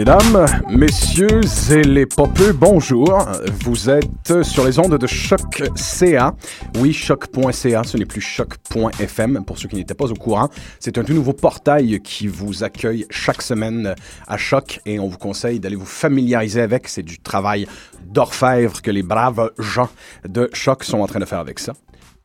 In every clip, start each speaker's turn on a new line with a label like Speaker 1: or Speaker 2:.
Speaker 1: Mesdames, messieurs et les popeux, bonjour. Vous êtes sur les ondes de Choc.ca. Oui, Choc.ca, ce n'est plus Choc.fm pour ceux qui n'étaient pas au courant. C'est un tout nouveau portail qui vous accueille chaque semaine à Choc et on vous conseille d'aller vous familiariser avec. C'est du travail d'orfèvre que les braves gens de Choc sont en train de faire avec ça.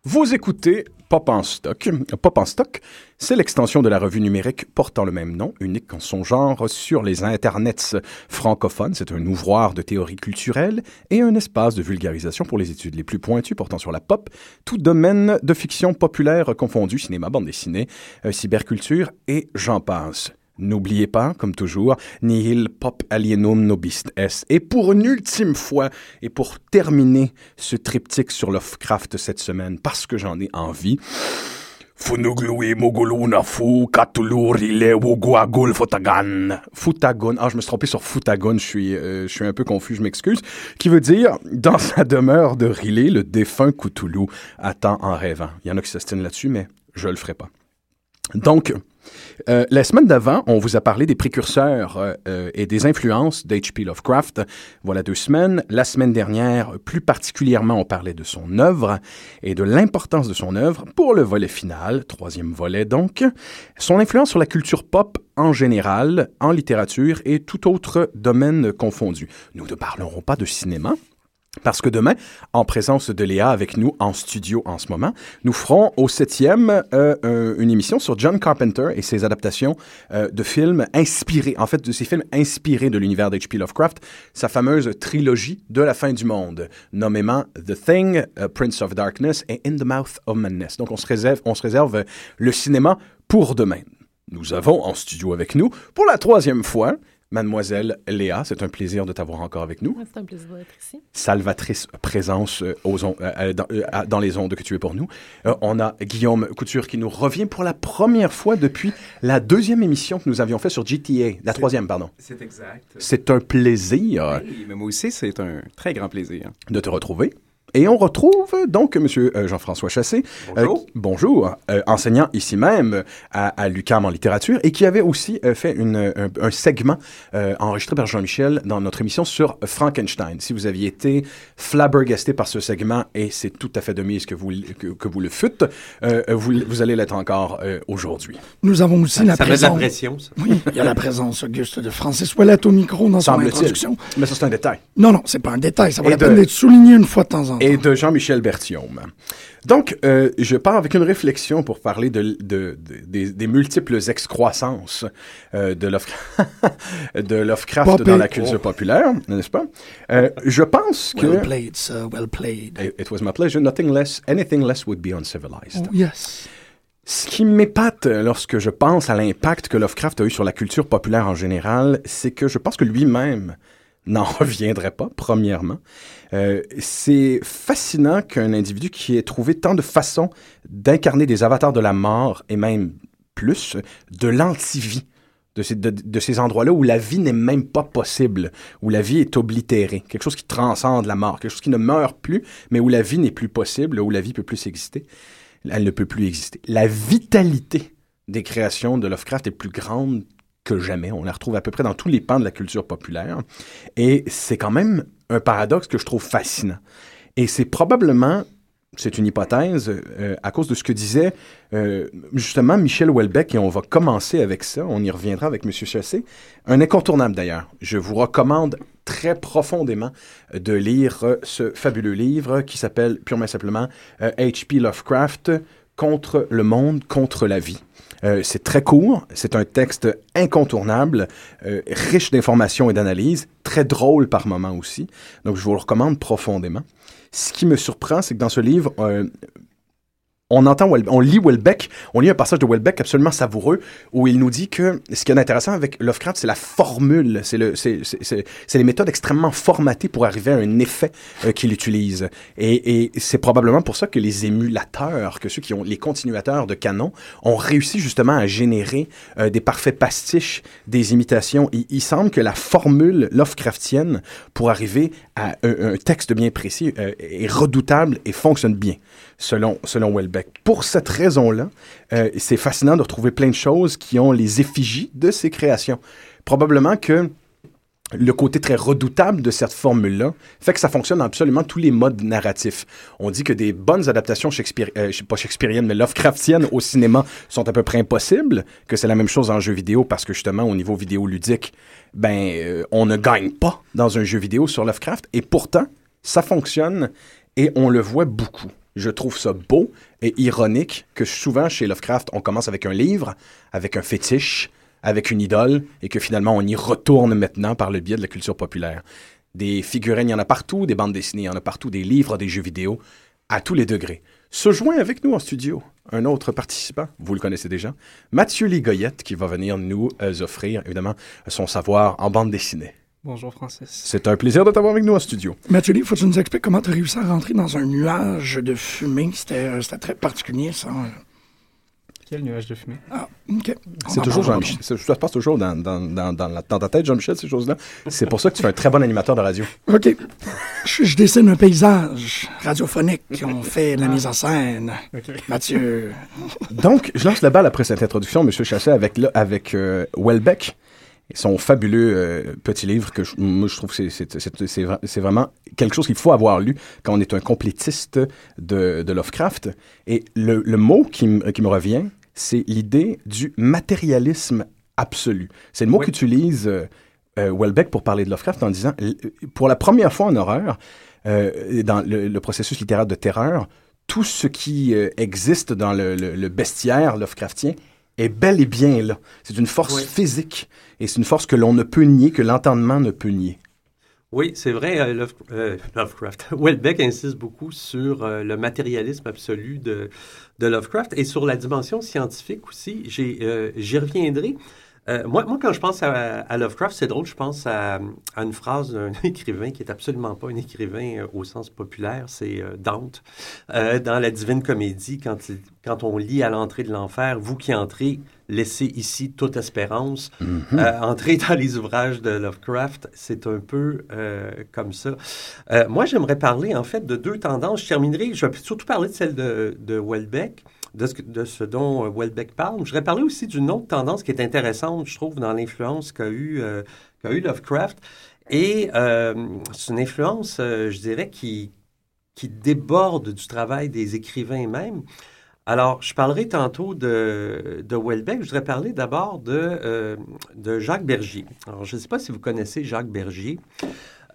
Speaker 1: Vous écoutez Pop en stock. Pop en stock, c'est l'extension de la revue numérique portant le même nom, unique en son genre sur les internets francophones. C'est un ouvroir de théorie culturelle et un espace de vulgarisation pour les études les plus pointues portant sur la pop, tout domaine de fiction populaire confondu, cinéma, bande dessinée, euh, cyberculture et j'en passe. N'oubliez pas, comme toujours, nihil pop alienum nobis est. Et pour une ultime fois, et pour terminer ce triptyque sur Lovecraft cette semaine, parce que j'en ai envie, Funuglui moguluna fu katulurile wuguagul futagan. Futagon. Ah, je me suis trompé sur futagon. Je suis, euh, je suis un peu confus, je m'excuse. Qui veut dire, dans sa demeure de Rilé, le défunt Cthulhu attend en rêvant. Il y en a qui s'ostinent là-dessus, mais je le ferai pas. Donc, euh, la semaine d'avant, on vous a parlé des précurseurs euh, euh, et des influences d'H.P. Lovecraft. Voilà deux semaines. La semaine dernière, plus particulièrement, on parlait de son œuvre et de l'importance de son œuvre pour le volet final, troisième volet donc. Son influence sur la culture pop en général, en littérature et tout autre domaine confondu. Nous ne parlerons pas de cinéma, parce que demain, en présence de Léa avec nous en studio en ce moment, nous ferons au septième euh, euh, une émission sur John Carpenter et ses adaptations euh, de films inspirés, en fait, de ces films inspirés de l'univers d'H.P. Lovecraft, sa fameuse trilogie de la fin du monde, nommément The Thing, uh, Prince of Darkness et In the Mouth of Madness. Donc, on se réserve, on se réserve le cinéma pour demain. Nous avons en studio avec nous, pour la troisième fois, Mademoiselle Léa, c'est un plaisir de t'avoir encore avec nous.
Speaker 2: C'est un plaisir d'être ici.
Speaker 1: Salvatrice présence euh, aux on- euh, dans, euh, dans, les ondes que tu es pour nous. Euh, on a Guillaume Couture qui nous revient pour la première fois depuis la deuxième émission que nous avions fait sur GTA. La troisième, pardon.
Speaker 3: C'est exact.
Speaker 1: C'est un plaisir
Speaker 3: Hey, mais moi aussi, c'est un très grand plaisir.
Speaker 1: de te retrouver. Et on retrouve donc M. Jean-François Chassé,
Speaker 3: Bonjour.
Speaker 1: euh, bonjour, euh, enseignant ici même à, à l'UQAM en littérature et qui avait aussi euh, fait une, un, un segment euh, enregistré par Jean-Michel dans notre émission sur Frankenstein. Si vous aviez été flabbergasté par ce segment, et c'est tout à fait de mise que vous, que, que vous le fûtes, euh, vous, vous allez l'être encore euh, aujourd'hui.
Speaker 4: Nous avons aussi la
Speaker 5: Ça de la
Speaker 4: présence.
Speaker 5: pression, ça.
Speaker 4: Oui, il y a la présence auguste de Francis Ouellette au micro dans son introduction.
Speaker 1: Mais ça, c'est un détail.
Speaker 4: Non, non, c'est pas un détail. Ça vaut
Speaker 1: Et
Speaker 4: la
Speaker 1: de-
Speaker 4: peine d'être souligné une fois de temps en temps.
Speaker 1: Et de Jean-Michel Berthiaume. Donc, euh, je pars avec une réflexion pour parler de, de- de- des, des multiples excroissances euh, de, Lovecraft, de Lovecraft
Speaker 4: Popé.
Speaker 1: dans la culture populaire, n'est-ce pas? Euh, je pense que...
Speaker 4: Well played, sir, well played.
Speaker 1: It it was my pleasure. Nothing less, anything less would be uncivilized.
Speaker 4: Oh, yes.
Speaker 1: Ce qui m'épate lorsque je pense à l'impact que Lovecraft a eu sur la culture populaire en général, c'est que je pense que lui-même n'en reviendrait pas, premièrement. Euh, c'est fascinant qu'un individu qui ait trouvé tant de façons d'incarner des avatars de la mort, et même plus, de l'antivie, de ces, de, de ces endroits-là où la vie n'est même pas possible, où la vie est oblitérée, quelque chose qui transcende la mort, quelque chose qui ne meurt plus, mais où la vie n'est plus possible, où la vie peut plus exister elle ne peut plus exister. La vitalité des créations de Lovecraft est plus grande que jamais. On la retrouve à peu près dans tous les pans de la culture populaire. Et c'est quand même un paradoxe que je trouve fascinant. Et c'est probablement, c'est une hypothèse, euh, à cause de ce que disait euh, justement Michel Houellebecq, et on va commencer avec ça, on y reviendra avec M. Chassé, un incontournable d'ailleurs. Je vous recommande très profondément de lire euh, ce fabuleux livre qui s'appelle purement et simplement H.P. Lovecraft contre le monde, contre la vie. Euh, c'est très court, c'est un texte incontournable, euh, riche d'informations et d'analyses, très drôle par moments aussi. Donc je vous le recommande profondément. Ce qui me surprend, c'est que dans ce livre, euh, on entend, on lit Welbeck, on lit un passage de Welbeck absolument savoureux où il nous dit que ce qui est intéressant avec Lovecraft, c'est la formule, c'est le, c'est, c'est, c'est- c'est les méthodes extrêmement formatées pour arriver à un effet euh, qu'il utilise. Et, c'est probablement pour ça que les émulateurs, que ceux qui ont les continuateurs de canon, ont réussi justement à générer euh, des parfaits pastiches, des imitations. Il, semble que la formule Lovecraftienne pour arriver à un, un texte bien précis euh, est redoutable et fonctionne bien selon, selon Welbeck. Pour cette raison-là, euh, c'est fascinant de retrouver plein de choses qui ont les effigies de ces créations. Probablement que le côté très redoutable de cette formule-là fait que ça fonctionne dans absolument tous les modes narratifs. On dit que des bonnes adaptations Shakespeare, euh, pas shakespeariennes, mais Lovecraftiennes au cinéma sont à peu près impossibles, que c'est la même chose en jeu vidéo parce que justement, au niveau vidéoludique, ben, euh, on ne gagne pas dans un jeu vidéo sur Lovecraft et pourtant, ça fonctionne et on le voit beaucoup. Je trouve ça beau et ironique que souvent chez Lovecraft, on commence avec un livre, avec un fétiche, avec une idole, et que finalement on y retourne maintenant par le biais de la culture populaire. Des figurines, il y en a partout, des bandes dessinées, il y en a partout, des livres, des jeux vidéo, à tous les degrés. Se joint avec nous en studio un autre participant, vous le connaissez déjà, Mathieu Ligoyette, qui va venir nous euh, offrir évidemment son savoir en bande dessinée.
Speaker 2: Bonjour Francis.
Speaker 1: C'est un plaisir de t'avoir avec nous en studio.
Speaker 4: Mathieu Lee, faut que tu nous expliques comment tu as réussi à rentrer dans un nuage de fumée. C'était euh, c'était très particulier, ça.
Speaker 2: Quel nuage de fumée?
Speaker 4: Ah, OK.
Speaker 1: C'est toujours Jean-Michel. Ça se passe toujours dans, dans, dans, dans, la- dans ta tête, Jean-Michel, ces choses-là. C'est pour ça que tu fais un très bon animateur de radio.
Speaker 4: OK. Je, je dessine un paysage radiophonique. On fait de la mise en scène.
Speaker 2: Ok.
Speaker 4: Mathieu.
Speaker 1: Donc, je lance la balle après cette introduction, M. Chassé, avec, avec euh, Welbeck son fabuleux euh, petit livre que je, moi, je trouve que c'est- c'est c'est- c'est vra- c'est vraiment quelque chose qu'il faut avoir lu quand on est un complétiste de, de Lovecraft. Et le, le mot qui, me- qui me revient, c'est l'idée du matérialisme absolu. C'est le mot
Speaker 5: Oui.
Speaker 1: qu'utilise euh, euh, Welbeck pour parler de Lovecraft en disant, pour la première fois en horreur, euh, dans le, le processus littéraire de terreur, tout ce qui euh, existe dans le, le- le bestiaire Lovecraftien est bel et bien là. C'est une force
Speaker 5: Oui.
Speaker 1: physique et c'est une force que l'on ne peut nier, que l'entendement ne peut nier.
Speaker 5: Oui, c'est vrai, euh, Love- euh, Lovecraft. Welbeck insiste beaucoup sur euh, le matérialisme absolu de, de Lovecraft et sur la dimension scientifique aussi. J'y reviendrai. Euh, moi, moi, quand je pense à, à Lovecraft, c'est drôle, je pense à, à une phrase d'un écrivain qui est absolument pas un écrivain euh, au sens populaire, c'est euh, Dante, dans la Divine Comédie, quand, il- quand on lit à l'entrée de l'enfer, vous qui entrez, laissez ici toute espérance. Euh, entrer dans les ouvrages de Lovecraft, c'est un peu comme ça. Moi, j'aimerais parler en fait de deux tendances. Je terminerai, je vais surtout parler de celle de, de Welbeck, de ce, dont euh, Welbeck parle. Je voudrais parler aussi d'une autre tendance qui est intéressante, je trouve, dans l'influence qu'a eu, euh, eu Lovecraft. Et euh, c'est une influence, je dirais, qui, qui déborde du travail des écrivains eux-mêmes. Alors, je parlerai tantôt de, de Welbeck. Je voudrais parler d'abord de, de Jacques Bergier. Alors, je ne sais pas si vous connaissez Jacques Bergier.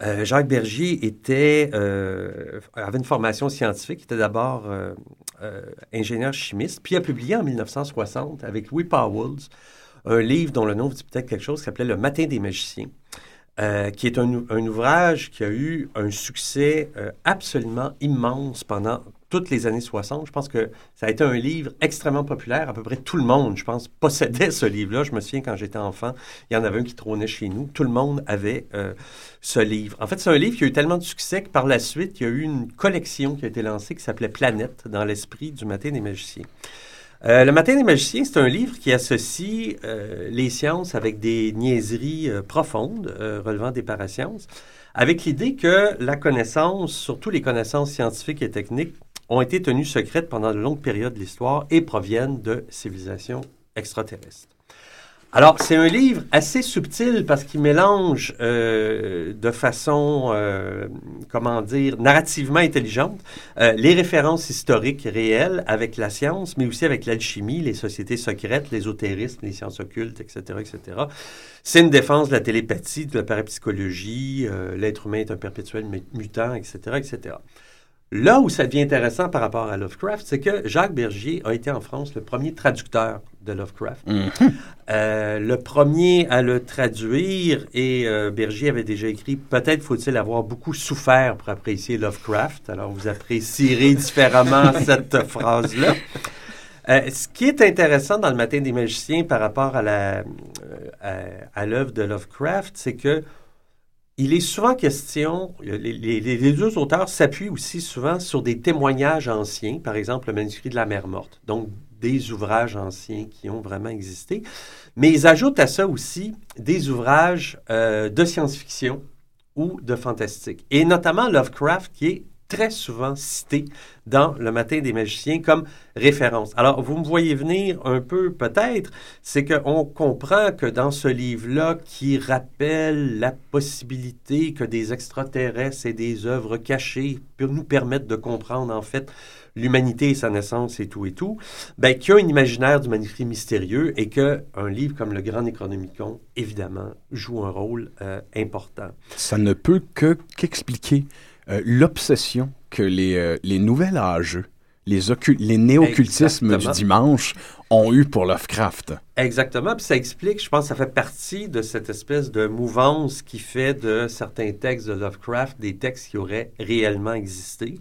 Speaker 5: Euh, Jacques Bergier était, euh, avait une formation scientifique. Il était d'abord euh, ingénieur chimiste, puis a publié en 1960 avec Louis Powell un livre dont le nom vous dit peut-être quelque chose qui s'appelait Le Matin des magiciens. qui est un, ou- un ouvrage qui a eu un succès absolument immense pendant toutes les années 60. Je pense que ça a été un livre extrêmement populaire. À peu près tout le monde, je pense, possédait ce livre-là. Je me souviens quand j'étais enfant, il y en avait un qui trônait chez nous. Tout le monde avait ce livre. En fait, c'est un livre qui a eu tellement de succès que par la suite, il y a eu une collection qui a été lancée qui s'appelait Planète dans l'esprit du Matin des magiciens. Euh, le Matin des magiciens, c'est un livre qui associe euh, les sciences avec des niaiseries euh, profondes relevant des parasciences, avec l'idée que la connaissance, surtout les connaissances scientifiques et techniques, ont été tenues secrètes pendant de longues périodes de l'histoire et proviennent de civilisations extraterrestres. Alors, c'est un livre assez subtil parce qu'il mélange euh, de façon, euh, comment dire, narrativement intelligente euh, les références historiques réelles avec la science, mais aussi avec l'alchimie, les sociétés secrètes, l'ésotérisme, les sciences occultes, etc., etc. C'est une défense de la télépathie, de la parapsychologie, euh, l'être humain est un perpétuel mu- mutant, etc., etc. Là où ça devient intéressant par rapport à Lovecraft, c'est que Jacques Bergier a été en France le premier traducteur de Lovecraft.
Speaker 1: Mhm.
Speaker 5: Euh, le premier à le traduire, et euh, Berger avait déjà écrit, peut-être faut-il avoir beaucoup souffert pour apprécier Lovecraft. Alors vous apprécierez différemment cette phrase-là. Euh, ce qui est intéressant dans le Matin des magiciens par rapport à la euh, à, à l'œuvre de Lovecraft, c'est que il est souvent question, les, les- les deux auteurs s'appuient aussi souvent sur des témoignages anciens, par exemple le manuscrit de la mer morte, donc des ouvrages anciens qui ont vraiment existé, mais ils ajoutent à ça aussi des ouvrages euh, de science-fiction ou de fantastique, et notamment Lovecraft qui est très souvent cité dans Le Matin des magiciens comme référence. Alors, vous me voyez venir un peu peut-être, c'est qu'on comprend que dans ce livre-là, qui rappelle la possibilité que des extraterrestres et des œuvres cachées nous permettre de comprendre en fait l'humanité et sa naissance et tout et tout, ben, qu'il y a un imaginaire du manuscrit mystérieux et que un livre comme Le Grand Necronomicon, évidemment, joue un rôle euh, important.
Speaker 1: Ça ne peut que qu'expliquer euh, l'obsession que les, euh, les nouvelles âges, les, les néo-occultismes
Speaker 5: Exactement.
Speaker 1: du dimanche ont eu pour Lovecraft.
Speaker 5: Exactement, puis ça explique, je pense, ça fait partie de cette espèce de mouvance qui fait de certains textes de Lovecraft des textes qui auraient réellement existé.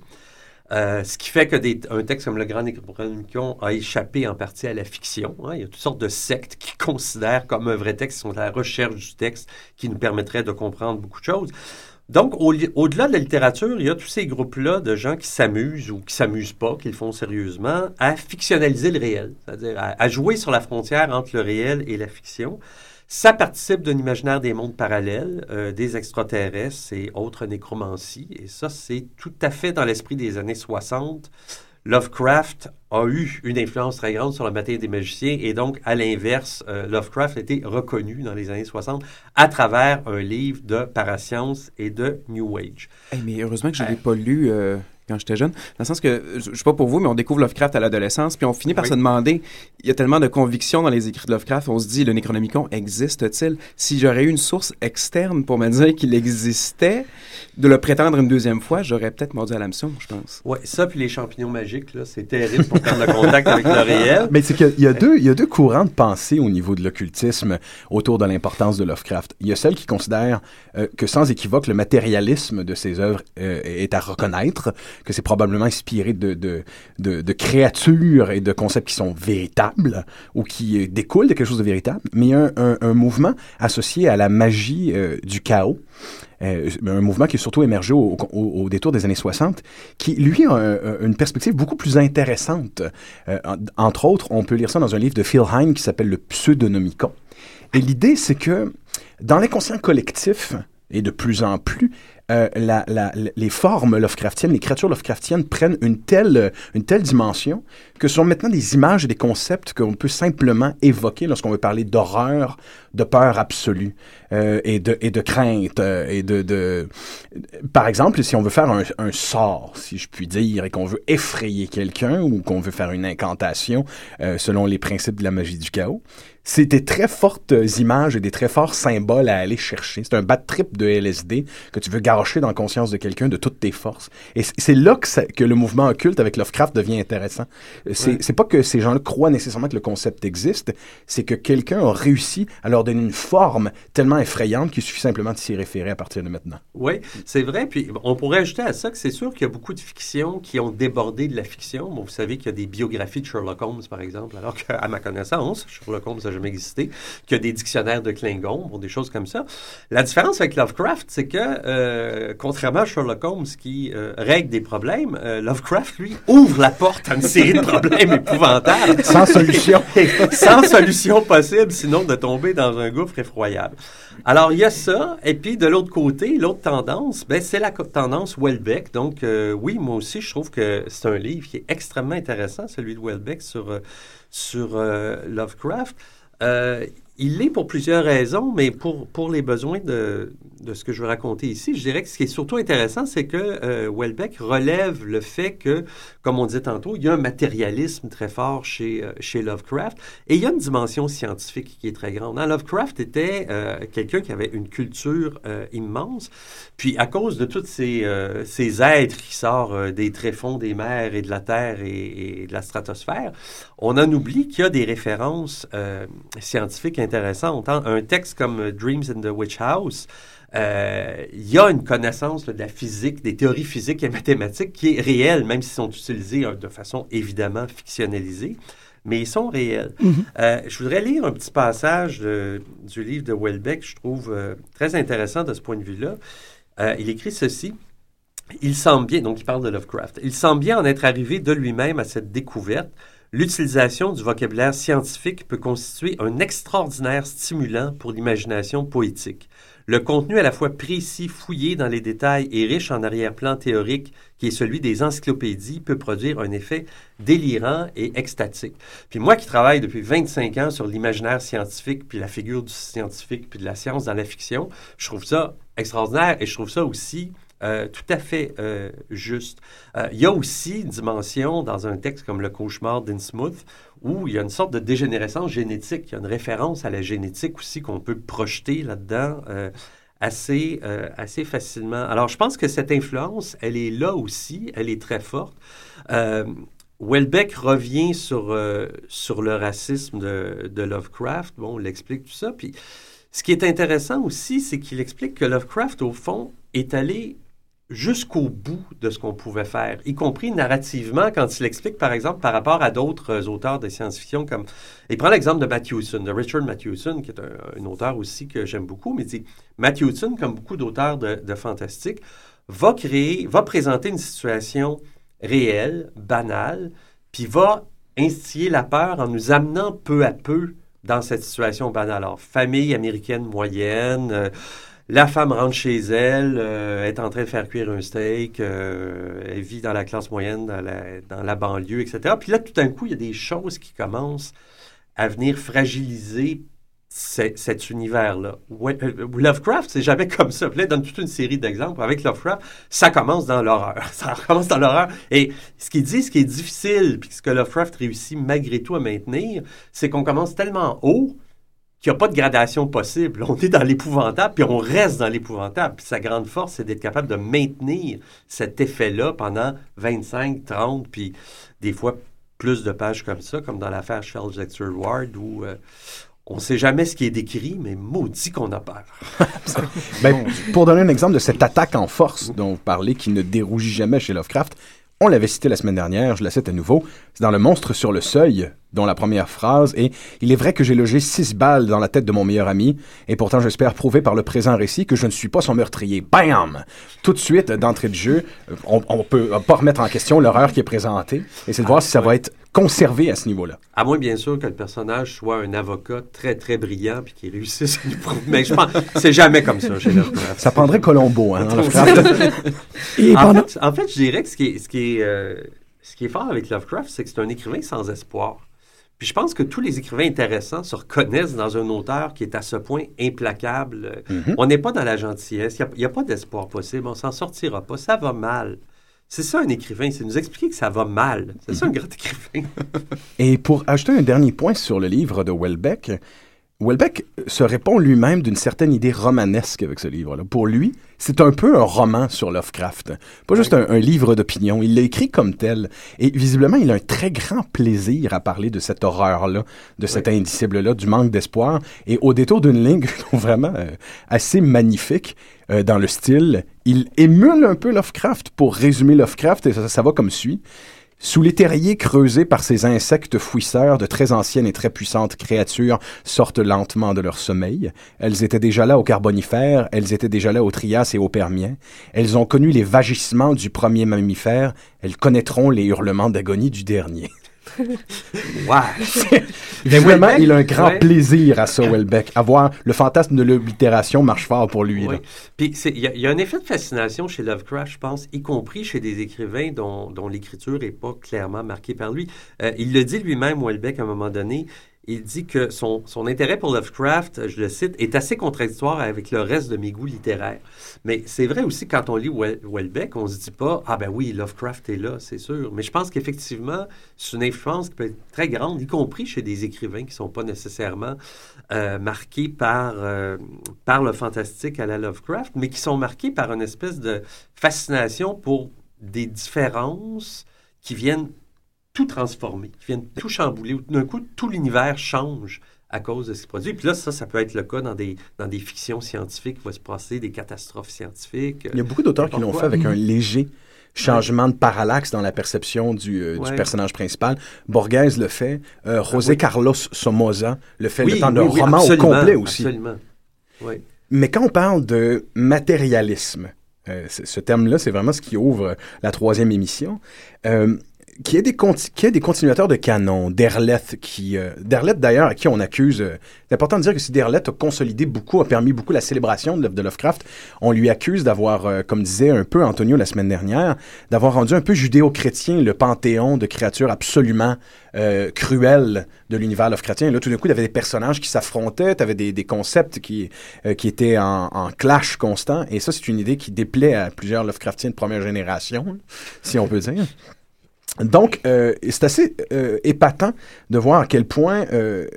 Speaker 5: Euh, ce qui fait que des- un texte comme Le Grand Necronomicon a échappé en partie à la fiction. hein. Il y a toutes sortes de sectes qui considèrent comme un vrai texte, qui sont à la recherche du texte qui nous permettrait de comprendre beaucoup de choses. Donc, au- au-delà de la littérature, il y a tous ces groupes-là de gens qui s'amusent ou qui s'amusent pas, qui le font sérieusement, à fictionnaliser le réel, c'est-à-dire à, à jouer sur la frontière entre le réel et la fiction. Ça participe d'un imaginaire des mondes parallèles, euh, des extraterrestres et autres nécromancies. Et ça, c'est tout à fait dans l'esprit des années 60. Lovecraft a eu une influence très grande sur la matière des magiciens et donc, à l'inverse, euh, Lovecraft a été reconnu dans les années 60 à travers un livre de parascience et de New Age.
Speaker 3: Hey, mais heureusement que je ne l'ai pas lu euh, quand j'étais jeune. Dans le sens que, je ne sais pas pour vous, mais on découvre Lovecraft à l'adolescence, puis on finit par
Speaker 5: Oui.
Speaker 3: se demander, il y a tellement de convictions dans les écrits de Lovecraft, on se dit, le Necronomicon existe-t-il? Si j'aurais eu une source externe pour me dire qu'il existait, de le prétendre une deuxième fois, j'aurais peut-être mordu à l'hameçon, je pense.
Speaker 5: Ouais, ça puis les champignons magiques, là, c'est terrible pour perdre le contact avec le réel.
Speaker 1: Mais c'est qu'il y a deux, il y a deux courants de pensée au niveau de l'occultisme autour de l'importance de Lovecraft. Il y a celle qui considère euh, que sans équivoque, le matérialisme de ses œuvres euh, est à reconnaître, que c'est probablement inspiré de, de, de, créatures et de concepts qui sont véritables ou qui euh, découlent de quelque chose de véritable. Mais il y a un, un- mouvement associé à la magie euh, du chaos. Euh, un mouvement qui est surtout émergé au, au- détour des années 60, qui, lui, a un- un- une perspective beaucoup plus intéressante. En- entre autres, on peut lire ça dans un livre de Phil Heim qui s'appelle Le Pseudonomicon. Et l'idée, c'est que dans l'inconscient collectif, et de plus en plus, euh, la- la- les formes Lovecraftiennes, les créatures Lovecraftiennes prennent une telle, une telle dimension que ce sont maintenant des images et des concepts qu'on peut simplement évoquer lorsqu'on veut parler d'horreur, de peur absolue euh, et, de, et de crainte. euh, et de, de... Par exemple, si on veut faire un, un sort, si je puis dire, et qu'on veut effrayer quelqu'un ou qu'on veut faire une incantation euh, selon les principes de la magie du chaos, c'est des très fortes images et des très forts symboles à aller chercher. C'est un bad trip de LSD que tu veux garocher dans la conscience de quelqu'un de toutes tes forces. Et c'est là que, ça- que le mouvement occulte avec Lovecraft devient intéressant. C'est
Speaker 5: Ouais.
Speaker 1: pas que ces gens-là croient nécessairement que le concept existe, c'est que quelqu'un a réussi à leur donner une forme tellement effrayante qu'il suffit simplement de s'y référer à partir de maintenant.
Speaker 5: Oui, c'est vrai. Puis on pourrait ajouter à ça que c'est sûr qu'il y a beaucoup de fictions qui ont débordé de la fiction. Bon, vous savez qu'il y a des biographies de Sherlock Holmes, par exemple, alors qu'à ma connaissance, Sherlock Holmes n'a jamais existé. A des dictionnaires de Klingon, bon, des choses comme ça. La différence avec Lovecraft, c'est que, euh, contrairement à Sherlock Holmes qui euh, règle des problèmes, euh, Lovecraft, lui, ouvre la porte à une série de problèmes épouvantables.
Speaker 1: Sans solution.
Speaker 5: Sans solution possible, sinon de tomber dans un gouffre effroyable. Alors, il y a ça. Et puis, de l'autre côté, l'autre tendance, ben, c'est la tendance Welbeck. Donc, oui, moi aussi, je trouve que c'est un livre qui est extrêmement intéressant, celui de Welbeck sur, sur Lovecraft. Euh, il l'est pour plusieurs raisons, mais pour, pour les besoins de, de ce que je veux raconter ici, je dirais que ce qui est surtout intéressant, c'est que euh, Welbeck relève le fait que, comme on disait tantôt, il y a un matérialisme très fort chez, euh, chez Lovecraft et il y a une dimension scientifique qui est très grande. Hein, Lovecraft était euh, quelqu'un qui avait une culture euh, immense, puis à cause de tous ces, ces êtres qui sortent des tréfonds des mers et de la Terre et, et de la stratosphère, on en oublie qu'il y a des références scientifiques intéressantes. hein. Un texte comme euh, Dreams in the Witch House, euh, il y a une connaissance là, de la physique, des théories physiques et mathématiques qui est réelle, même s'ils sont utilisés euh, de façon évidemment fictionnalisée, mais ils sont réels. Euh, je voudrais lire un petit passage de- du livre de Welbeck, je trouve très intéressant de ce point de vue-là. Il écrit ceci. Il semble bien, donc il parle de Lovecraft, il semble bien en être arrivé de lui-même à cette découverte. L'utilisation du vocabulaire scientifique peut constituer un extraordinaire stimulant pour l'imagination poétique. Le contenu à la fois précis, fouillé dans les détails et riche en arrière-plan théorique, qui est celui des encyclopédies, peut produire un effet délirant et extatique. Puis moi qui travaille depuis 25 ans sur l'imaginaire scientifique, puis la figure du scientifique, puis de la science dans la fiction, je trouve ça extraordinaire et je trouve ça aussi euh, tout à fait euh, juste. Euh, il y a aussi une dimension dans un texte comme Le cauchemar d'Innsmouth où il y a une sorte de dégénérescence génétique. Il y a une référence à la génétique aussi qu'on peut projeter là-dedans assez, assez facilement. Alors, je pense que cette influence, elle est là aussi, elle est très forte. Welbeck revient sur, sur le racisme de, de Lovecraft. Bon, on l'explique tout ça. Puis, ce qui est intéressant aussi, c'est qu'il explique que Lovecraft, au fond, est allé jusqu'au bout de ce qu'on pouvait faire, y compris narrativement, quand il explique, par exemple, par rapport à d'autres euh, auteurs de science-fiction, comme... Il prend l'exemple de Matthewson, de Richard Matthewson, qui est un, auteur aussi que j'aime beaucoup, mais dit, Matthewson, comme beaucoup d'auteurs de, de fantastique, va créer, va présenter une situation réelle, banale, puis va instiller la peur en nous amenant peu à peu dans cette situation banale. Alors, famille américaine moyenne, euh, la femme rentre chez elle, euh, est en train de faire cuire un steak, euh, elle vit dans la classe moyenne, dans la, banlieue, etc. Puis là, tout d'un coup, il y a des choses qui commencent à venir fragiliser ce- cet univers-là. Euh, Lovecraft, c'est jamais comme ça. Puis donne toute une série d'exemples. Avec Lovecraft, ça commence dans l'horreur. Ça commence dans l'horreur. Et ce qu'il dit, ce qui est difficile, puis ce que Lovecraft réussit malgré tout à maintenir, c'est qu'on commence tellement haut qu'il n'y a pas de gradation possible. On est dans l'épouvantable, puis on reste dans l'épouvantable. Puis sa grande force, c'est d'être capable de maintenir cet effet-là pendant 25, 30, puis des fois plus de pages comme ça, comme dans l'affaire Charles Dexter Ward, où euh, on ne sait jamais ce qui est décrit, mais maudit qu'on a peur.
Speaker 1: Ben, pour donner un exemple de cette attaque en force dont vous parlez, qui ne dérougit jamais chez Lovecraft, on l'avait cité la semaine dernière, je la cite à nouveau, c'est dans Le monstre sur le seuil, dont la première phrase est « Il est vrai que j'ai logé six balles dans la tête de mon meilleur ami, et pourtant j'espère prouver par le présent récit que je ne suis pas son meurtrier. » Bam! Tout de suite, d'entrée de jeu, on, on peut pas remettre en question l'horreur qui est présentée, et c'est de voir si ça va être conservé à ce niveau-là.
Speaker 5: À moins, bien sûr, que le personnage soit un avocat très, très brillant puis qu'il réussisse à nous prouver. Mais je pense c'est jamais comme ça chez Lovecraft.
Speaker 1: Ça prendrait Colombo, hein, dans Lovecraft.
Speaker 4: Et
Speaker 5: en, fait, en fait, je dirais que ce qui est, ce qui est, euh, ce qui est fort avec Lovecraft, c'est que c'est un écrivain sans espoir. Puis je pense que tous les écrivains intéressants se reconnaissent dans un auteur qui est à ce point implacable.
Speaker 1: Mhm.
Speaker 5: On n'est pas dans la gentillesse, il n'y a, a, pas d'espoir possible, on s'en sortira pas, ça va mal. C'est ça un écrivain, c'est nous expliquer que ça va mal. C'est ça un grand écrivain.
Speaker 1: Et pour ajouter un dernier point sur le livre de Welbeck, Welbeck se répond lui-même d'une certaine idée romanesque avec ce livre-là. Pour lui, c'est un peu un roman sur Lovecraft. Pas juste un, un livre d'opinion. Il l'a écrit comme tel. Et visiblement, il a un très grand plaisir à parler de cette horreur-là, de cet indicible-là, du manque d'espoir. Et au détour d'une ligne que je trouve vraiment euh, assez magnifique euh, dans le style, il émule un peu Lovecraft pour résumer Lovecraft et ça, ça va comme suit. Sous les terriers creusés par ces insectes fouisseurs, de très anciennes et très puissantes créatures sortent lentement de leur sommeil. Elles étaient déjà là au Carbonifère, elles étaient déjà là au Trias et au Permien. Elles ont connu les vagissements du premier mammifère, elles connaîtront les hurlements d'agonie du dernier.
Speaker 5: Ouais.
Speaker 1: Vraiment, il a un grand
Speaker 5: Ouais.
Speaker 1: plaisir à ça, Welbeck. À voir le fantasme de l'oblitération marche fort pour lui.
Speaker 5: Oui. Puis c'est- il y, a- il y a un effet de fascination chez Lovecraft, je pense, y compris chez des écrivains dont, dont l'écriture n'est pas clairement marquée par lui. Euh, il le dit lui-même, Welbeck, à un moment donné. Il dit que son, son intérêt pour Lovecraft, je le cite, est assez contradictoire avec le reste de mes goûts littéraires. Mais c'est vrai aussi, quand on lit Wel- Welbeck, on se dit pas, ah ben oui, Lovecraft est là, c'est sûr. Mais je pense qu'effectivement, c'est une influence qui peut être très grande, y compris chez des écrivains qui sont pas nécessairement euh, marqués par, euh, par le fantastique à la Lovecraft, mais qui sont marqués par une espèce de fascination pour des différences qui viennent tout transformer, qui viennent tout chambouler. D'un coup, tout l'univers change à cause de ce qui se produit. Puis là, ça, ça peut être le cas dans des, dans des fictions scientifiques, il va se passer des catastrophes scientifiques.
Speaker 1: Il y a beaucoup d'auteurs qui l'ont fait avec un léger changement de parallaxe dans la perception du, euh, du personnage principal. Borges le fait. euh, José
Speaker 5: oui.
Speaker 1: Carlos Somoza le fait
Speaker 5: Oui,
Speaker 1: le temps d'un
Speaker 5: oui,
Speaker 1: roman au complet aussi.
Speaker 5: Absolument.
Speaker 1: Mais quand on parle de matérialisme, euh, ce terme-là, c'est vraiment ce qui ouvre la troisième émission. Qui est des, continuateurs de canon, Derleth, qui, euh, Derleth d'ailleurs, à qui on accuse, euh, c'est important de dire que si Derleth a consolidé beaucoup, a permis beaucoup la célébration de de Lovecraft, on lui accuse d'avoir, euh, comme disait un peu Antonio la semaine dernière, d'avoir rendu un peu judéo-chrétien le panthéon de créatures absolument cruelles de l'univers Lovecraftien. Là, tout d'un coup, il y avait des personnages qui s'affrontaient, tu avais des, des concepts qui, qui étaient en, en clash constant, et ça, c'est une idée qui déplaît à plusieurs Lovecraftiens de première génération, si on peut dire. Donc, euh, c'est assez euh, épatant de voir à quel point, euh,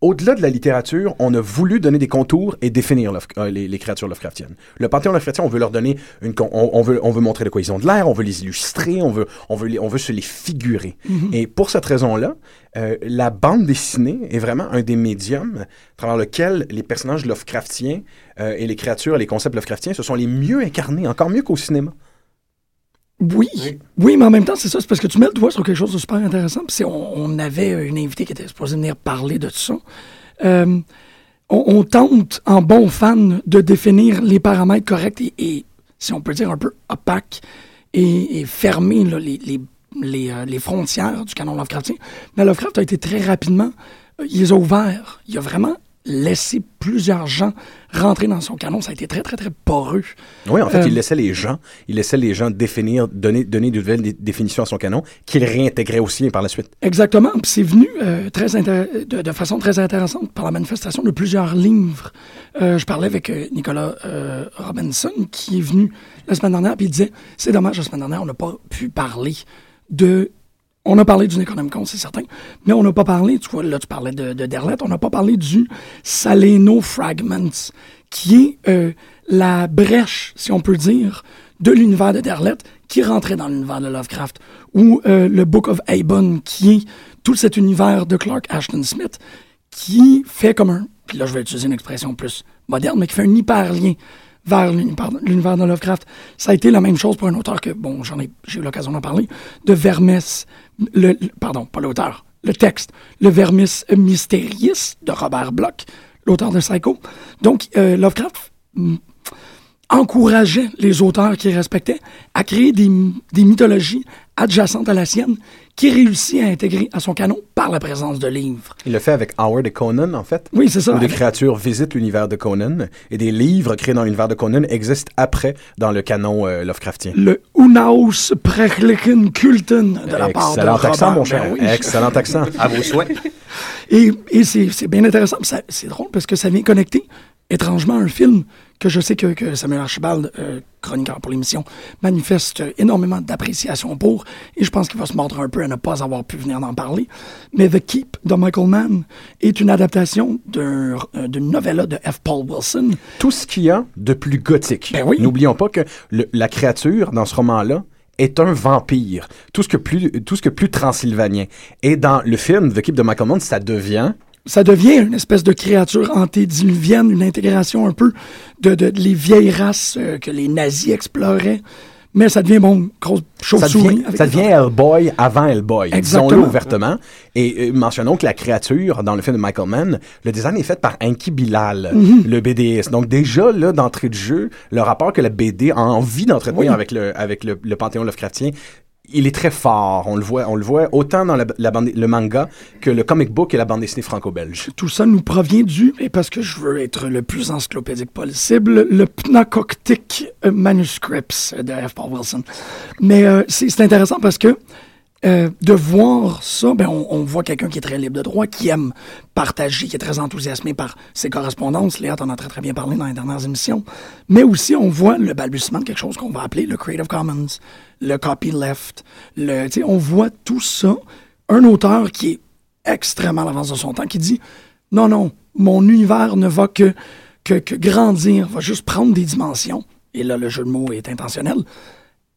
Speaker 1: au-delà de la littérature, on a voulu donner des contours et définir Love- les, les créatures Lovecraftiennes. Le panthéon Lovecraftien, on veut leur donner une, on, on veut, on veut montrer de quoi ils ont de l'air, on veut les illustrer, on veut, on veut, les- on veut se les figurer. Et pour cette raison-là, la bande dessinée est vraiment un des médiums à travers lequel les personnages Lovecraftiens et les créatures, les concepts Lovecraftiens se sont les mieux incarnés, encore mieux qu'au cinéma.
Speaker 4: Oui.
Speaker 5: Oui.
Speaker 4: oui, mais en même temps, c'est ça. C'est parce que tu mets le doigt sur quelque chose de super intéressant. Puis on, on avait une invitée qui était supposée venir parler de tout ça. Euh, on, on tente, en bon fan, de définir les paramètres corrects et, et, si on peut dire, un peu opaques et, et fermer là, les, les, les, euh, les frontières du canon Lovecraftien. Mais Lovecraft a été très rapidement, euh, il les a ouverts. Il a vraiment laissé plusieurs gens rentrer dans son canon. Ça a été très, très, très poreux.
Speaker 1: Oui, en fait,
Speaker 4: Euh,
Speaker 1: il laissait les gens, il laissait les gens définir, donner, donner de nouvelles dé- définitions à son canon, qu'il réintégrait aussi par la suite.
Speaker 4: Exactement. Puis c'est venu euh, très de, de façon très intéressante par la manifestation de plusieurs livres. Euh, je parlais avec Nicolas Robinson, qui est venu la semaine dernière, puis il disait c'est dommage, la semaine dernière, on n'a pas pu parler de. On a parlé du Necronomicon, c'est certain, mais on n'a pas parlé, tu vois, là, tu parlais de, de on n'a pas parlé du Saleno Fragments, qui est euh, la brèche, si on peut dire, de l'univers de Derlet qui rentrait dans l'univers de Lovecraft, ou euh, le Book of Abon, qui est tout cet univers de Clark Ashton Smith, qui fait comme un, puis là je vais utiliser une expression plus moderne, mais qui fait un hyperlien vers l'univers de Lovecraft. Ça a été la même chose pour un auteur que, bon, j'en ai, j'ai eu l'occasion d'en parler, de Vermes, le, pardon, pas l'auteur, le texte, le Vermis Mysterious de Robert Bloch, l'auteur de Psycho. Donc, euh, Lovecraft mm, encourageait les auteurs qu'il respectait à créer des, des mythologies adjacentes à la sienne qui réussit à intégrer à son canon par la présence de livres.
Speaker 1: Il le fait avec Howard et Conan, en fait.
Speaker 4: Oui, c'est ça.
Speaker 1: Où des créatures visitent l'univers de Conan et des livres créés dans l'univers de Conan existent après dans le canon euh, Lovecraftien.
Speaker 4: le Unaus Prechlichen Kulten de la part de
Speaker 1: Excellent accent,
Speaker 4: Robert.
Speaker 1: mon cher.
Speaker 4: Ben oui.
Speaker 1: Excellent accent.
Speaker 5: À vos souhaits.
Speaker 4: Et, et c'est c'est bien intéressant. C'est drôle parce que ça vient connecter étrangement un film que je sais que, que Samuel Archibald, euh, chroniqueur pour l'émission, manifeste énormément d'appréciation pour. Et je pense qu'il va se mordre un peu à ne pas avoir pu venir d'en parler. Mais The Keep de Michael Mann est une adaptation euh, d'une novella de F. Paul Wilson.
Speaker 1: Tout ce qu'il y a de plus gothique.
Speaker 4: Ben oui.
Speaker 1: N'oublions pas que le- la créature dans ce roman-là est un vampire. Tout ce que plus, tout ce que plus transylvanien. Et dans le film The Keep de Michael Mann, ça devient
Speaker 4: ça devient une espèce de créature antédiluvienne, une intégration un peu de, de, de les vieilles races euh, que les nazis exploraient. Mais ça devient, bon, grosse
Speaker 1: Ça
Speaker 4: chauve-souris.
Speaker 1: ça devient Hellboy avant Hellboy. Disons-le ouvertement. Et euh, mentionnons que la créature dans le film de Michael Mann, le design est fait par Enki Bilal,
Speaker 4: Mhm.
Speaker 1: le BDiste. Donc déjà, là, d'entrée de jeu, le rapport que la BD a envie d'entretenir
Speaker 4: Oui.
Speaker 1: avec, le, avec le, le panthéon Lovecraftien, il est très fort. On le voit, on le voit autant dans la, bande, le manga que le comic book et la bande dessinée franco-belge.
Speaker 4: Tout ça nous provient du, et parce que je veux être le plus encyclopédique possible, le Pnacoctic Manuscripts de F. Paul Wilson. Mais euh, c'est intéressant parce que euh, de voir ça, ben, on, voit quelqu'un qui est très libre de droit, qui aime partager, qui est très enthousiasmé par ses correspondances. Léa t'en a très très bien parlé dans les dernières émissions. Mais aussi, on voit le balbutiement de quelque chose qu'on va appeler le Creative Commons, le copyleft. Le, on voit tout ça. Un auteur qui est extrêmement à l'avance de son temps, qui dit non, non, mon univers ne va que, que, que grandir, va juste prendre des dimensions. Et là, le jeu de mots est intentionnel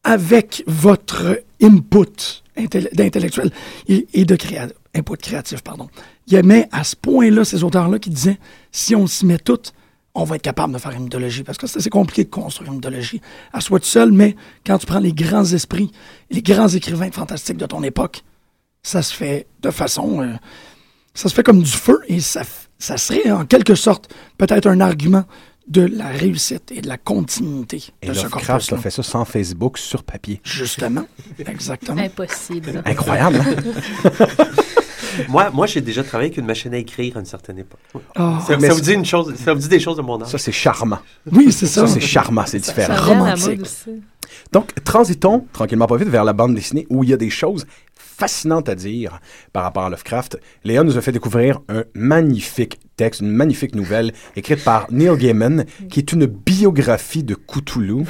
Speaker 4: avec votre input intel- d'intellectuel et, de créatif, pardon. Il y avait à ce point-là ces auteurs-là qui disaient si on s'y met tout, on va être capable de faire une mythologie. Parce que c'est compliqué de construire une mythologie à soi tout seul, mais quand tu prends les grands esprits, les grands écrivains fantastiques de ton époque, ça se fait de façon. euh, ça se fait comme du feu et ça, ça serait en quelque sorte peut-être un argument de la réussite et de la continuité
Speaker 1: Et
Speaker 4: de ce corpus-là.
Speaker 1: a fait ça sans Facebook, sur papier.
Speaker 4: Justement, exactement.
Speaker 6: Impossible.
Speaker 1: Incroyable, hein?
Speaker 5: Moi, moi j'ai déjà travaillé avec une machine à écrire à une certaine époque.
Speaker 4: Ah,
Speaker 5: Ça, ça vous
Speaker 1: c'est-
Speaker 5: dit une chose, ça vous dit des choses de mon âge.
Speaker 1: Ça, c'est charmant.
Speaker 4: oui, c'est ça.
Speaker 1: Ça, c'est charmant, c'est
Speaker 6: Ça
Speaker 1: différent.
Speaker 6: la
Speaker 4: Romantique.
Speaker 1: Donc, transitons tranquillement pas vite vers la bande dessinée où il y a des choses fascinantes à dire par rapport à Lovecraft. Léa nous a fait découvrir un magnifique texte, une magnifique nouvelle écrite par Neil Gaiman, qui est une biographie de Cthulhu.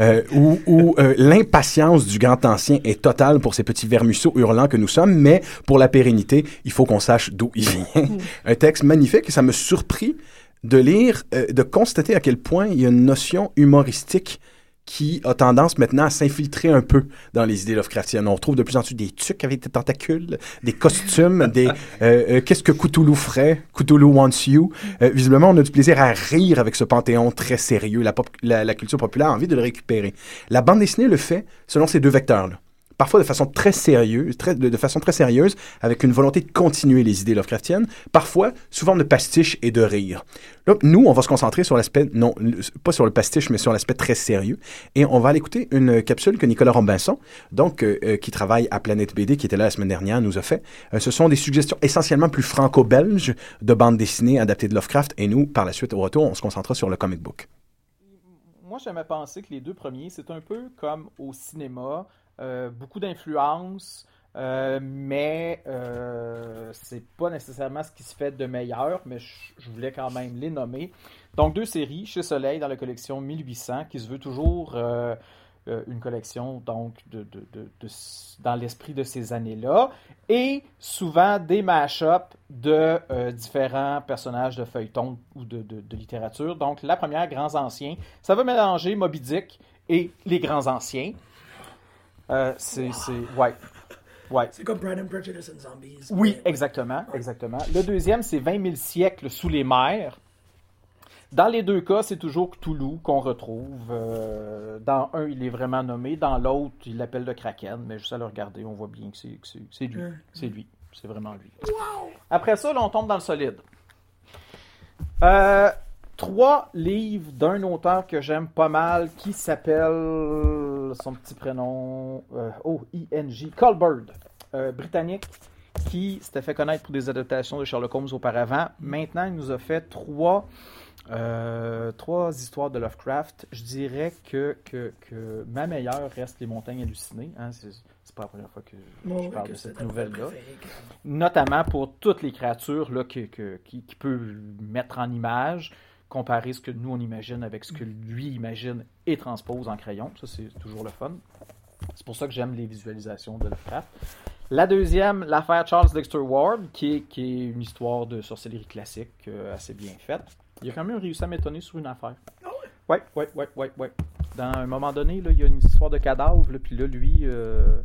Speaker 1: euh, où, où, euh, l'impatience du grand ancien est totale pour ces petits vermisseaux hurlants que nous sommes, mais pour la pérennité, il faut qu'on sache d'où il vient. un texte magnifique, et ça me surprit de lire, euh, de constater à quel point il y a une notion humoristique qui a tendance maintenant à s'infiltrer un peu dans les idées Lovecraftiennes. On retrouve de plus en plus des tucs avec des tentacules, des costumes, des euh, euh, qu'est-ce que Cthulhu ferait, Cthulhu wants you. Euh, visiblement, on a du plaisir à rire avec ce panthéon très sérieux. La, pop- la, la culture populaire a envie de le récupérer. La bande dessinée le fait selon ces deux vecteurs-là. Parfois de façon très sérieuse, de, façon très sérieuse, avec une volonté de continuer les idées Lovecraftiennes. Parfois, sous forme de pastiche et de rire. Là, nous, on va se concentrer sur l'aspect, non, pas sur le pastiche, mais sur l'aspect très sérieux. Et on va aller écouter une capsule que Nicolas Robinson, donc, euh, euh, qui travaille à Planète BD, qui était là la semaine dernière, nous a fait. Euh, ce sont des suggestions essentiellement plus franco-belges de bandes dessinées adaptées de Lovecraft. Et nous, par la suite, au retour, on se concentrera sur le comic book.
Speaker 7: Moi, j'aimais penser que les deux premiers, c'est un peu comme au cinéma, beaucoup d'influence, euh, mais euh, c'est pas nécessairement ce qui se fait de meilleur, mais je, voulais quand même les nommer. Donc, deux séries chez Soleil dans la collection 1800, qui se veut toujours euh, euh, une collection donc dans l'esprit de ces années-là, et souvent des mash-ups de euh, différents personnages de feuilleton ou de littérature. Donc, la première, Grands Anciens, ça va mélanger Moby Dick et les Grands Anciens. Euh, c'est, c'est, ouais. Ouais.
Speaker 4: C'est comme Pride and Prejudice and Zombies.
Speaker 7: Oui, exactement, exactement. Le deuxième, c'est 20 000 siècles sous les mers. Dans les deux cas, c'est toujours Cthulhu qu'on retrouve. Euh, dans un, il est vraiment nommé. Dans l'autre, il l'appelle le Kraken. Mais juste à le regarder, on voit bien que c'est, que c'est, c'est lui. C'est lui. C'est vraiment lui. Après ça, là, on tombe dans le solide. Euh, trois livres d'un auteur que j'aime pas mal qui s'appelle son petit prénom euh, ING Colbert euh, britannique qui s'était fait connaître pour des adaptations de Sherlock Holmes auparavant. Maintenant il nous a fait trois euh, trois histoires de Lovecraft. Je dirais que, que, que ma meilleure reste les montagnes hallucinées hein, c'est, c'est pas la première fois que je, je parle de cette nouvelle là notamment pour toutes les créatures là, que, que- qui, qui peut mettre en image, comparer ce que nous on imagine avec ce que lui imagine et transpose en crayon. Ça, c'est toujours le fun. C'est pour ça que j'aime les visualisations de Lovecraft. La deuxième, l'affaire Charles Dexter Ward, qui est, qui est une histoire de sorcellerie classique euh, assez bien faite. Il a quand même réussi à m'étonner sur une affaire. Ouais, ouais, ouais, ouais, ouais. Dans un moment donné, là, il y a une histoire de cadavre, là, puis là, lui, euh,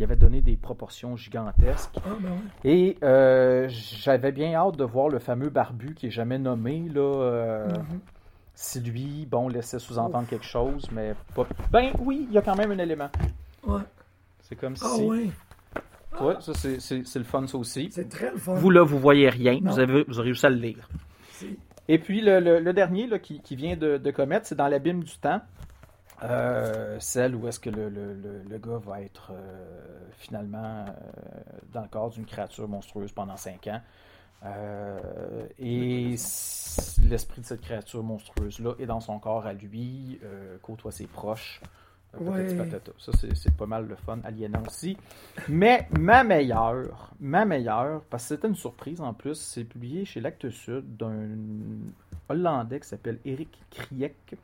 Speaker 7: il avait donné des proportions gigantesques. Et euh, j'avais bien hâte de voir le fameux barbu qui est jamais nommé, là. euh, Si lui, bon, laissait sous-entendre quelque chose, mais pas. Ben oui, il y a quand même un élément.
Speaker 4: Ouais.
Speaker 7: C'est comme si.
Speaker 4: Ah ouais,
Speaker 7: Ouais, ça, c'est- le fun, ça aussi.
Speaker 4: c'est très le fun.
Speaker 7: Vous, là, vous voyez rien.
Speaker 4: Non.
Speaker 7: Vous, avez, vous aurez réussi à le lire. Et puis, le, le- le dernier là, qui, qui vient de, de commettre, c'est dans l'abîme du temps. Euh, celle où est-ce que le, le- le- le gars va être euh, finalement euh, dans le corps d'une créature monstrueuse pendant cinq ans. Euh, et l'esprit de cette créature monstrueuse-là est dans son corps à lui, euh, côtoie ses proches
Speaker 4: Ouais.
Speaker 7: Ça, c'est- c'est pas mal le fun. Aliénant aussi. Mais ma meilleure, ma meilleure, parce que c'était une surprise en plus, c'est publié chez l'Actes Sud d'un Hollandais qui s'appelle Eric Kriek.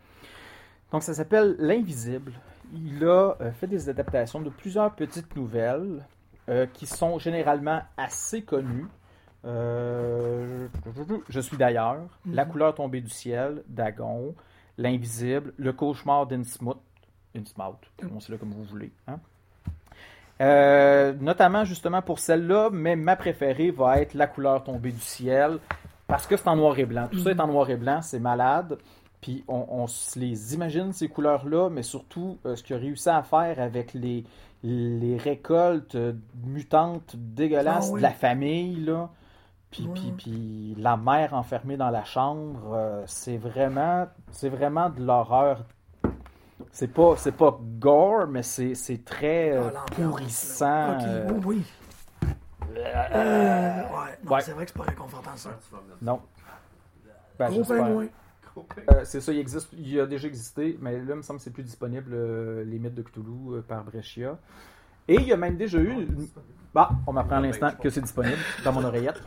Speaker 7: Donc, ça s'appelle L'Invisible. Il a euh, fait des adaptations de plusieurs petites nouvelles euh, qui sont généralement assez connues. Euh, je suis d'ailleurs, La
Speaker 4: Mhm.
Speaker 7: couleur tombée du ciel, Dagon, L'Invisible, Le cauchemar d'Innsmouth, Innsmouth, prononcez-le comme vous voulez. hein. Euh, notamment justement pour celle-là, mais ma préférée va être La couleur tombée du ciel, parce que c'est en noir et blanc. Tout ça est en noir et blanc, c'est malade. Puis on, on se les imagine, ces couleurs-là, mais surtout euh, ce qu'il a réussi à faire avec les, les récoltes euh, mutantes dégueulasses
Speaker 4: Ah oui.
Speaker 7: de la famille, là. Puis,
Speaker 4: Ouais.
Speaker 7: puis, puis la mère enfermée dans la chambre, euh, c'est vraiment, c'est vraiment de l'horreur. C'est pas, c'est pas gore, mais c'est, c'est très euh,
Speaker 4: Ah,
Speaker 7: pourrissant. euh,
Speaker 4: oui, oui. Euh, ouais, non,
Speaker 7: Ouais.
Speaker 4: c'est vrai que c'est pas réconfortant, ça.
Speaker 7: non. Ben,
Speaker 4: Gros
Speaker 7: j'espère.
Speaker 4: pingouin.
Speaker 7: Euh, c'est ça, il existe, il a déjà existé, mais là, il me semble que c'est plus disponible, euh, Les Mythes de Cthulhu euh, par Brescia. Et il y a même déjà eu. une- Bah, on m'apprend à l'instant que c'est disponible dans mon oreillette.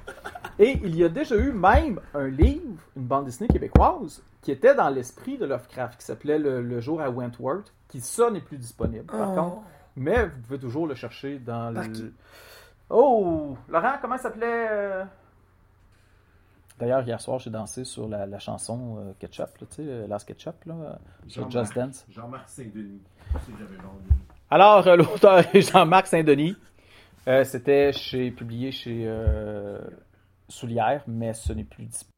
Speaker 7: Et il y a déjà eu même un livre, une bande dessinée québécoise, qui était dans l'esprit de Lovecraft, qui s'appelait le, Le jour à Wentworth, qui ça n'est plus disponible, par
Speaker 4: Oh.
Speaker 7: contre. Mais vous pouvez toujours le chercher dans
Speaker 4: Par
Speaker 7: le.
Speaker 4: qui?
Speaker 7: Oh! Laurent, comment ça s'appelait euh? D'ailleurs, hier soir, j'ai dansé sur la, la chanson euh, Ketchup, là, tu sais, euh, Last Ketchup, là, euh, sur Just Dance.
Speaker 8: Jean-Marc Saint-Denis. Si j'avais l'envie.
Speaker 7: Alors, euh, l'auteur est Jean-Marc Saint-Denis. Euh, C'était chez, publié chez euh, Soulière, mais ce n'est plus disponible.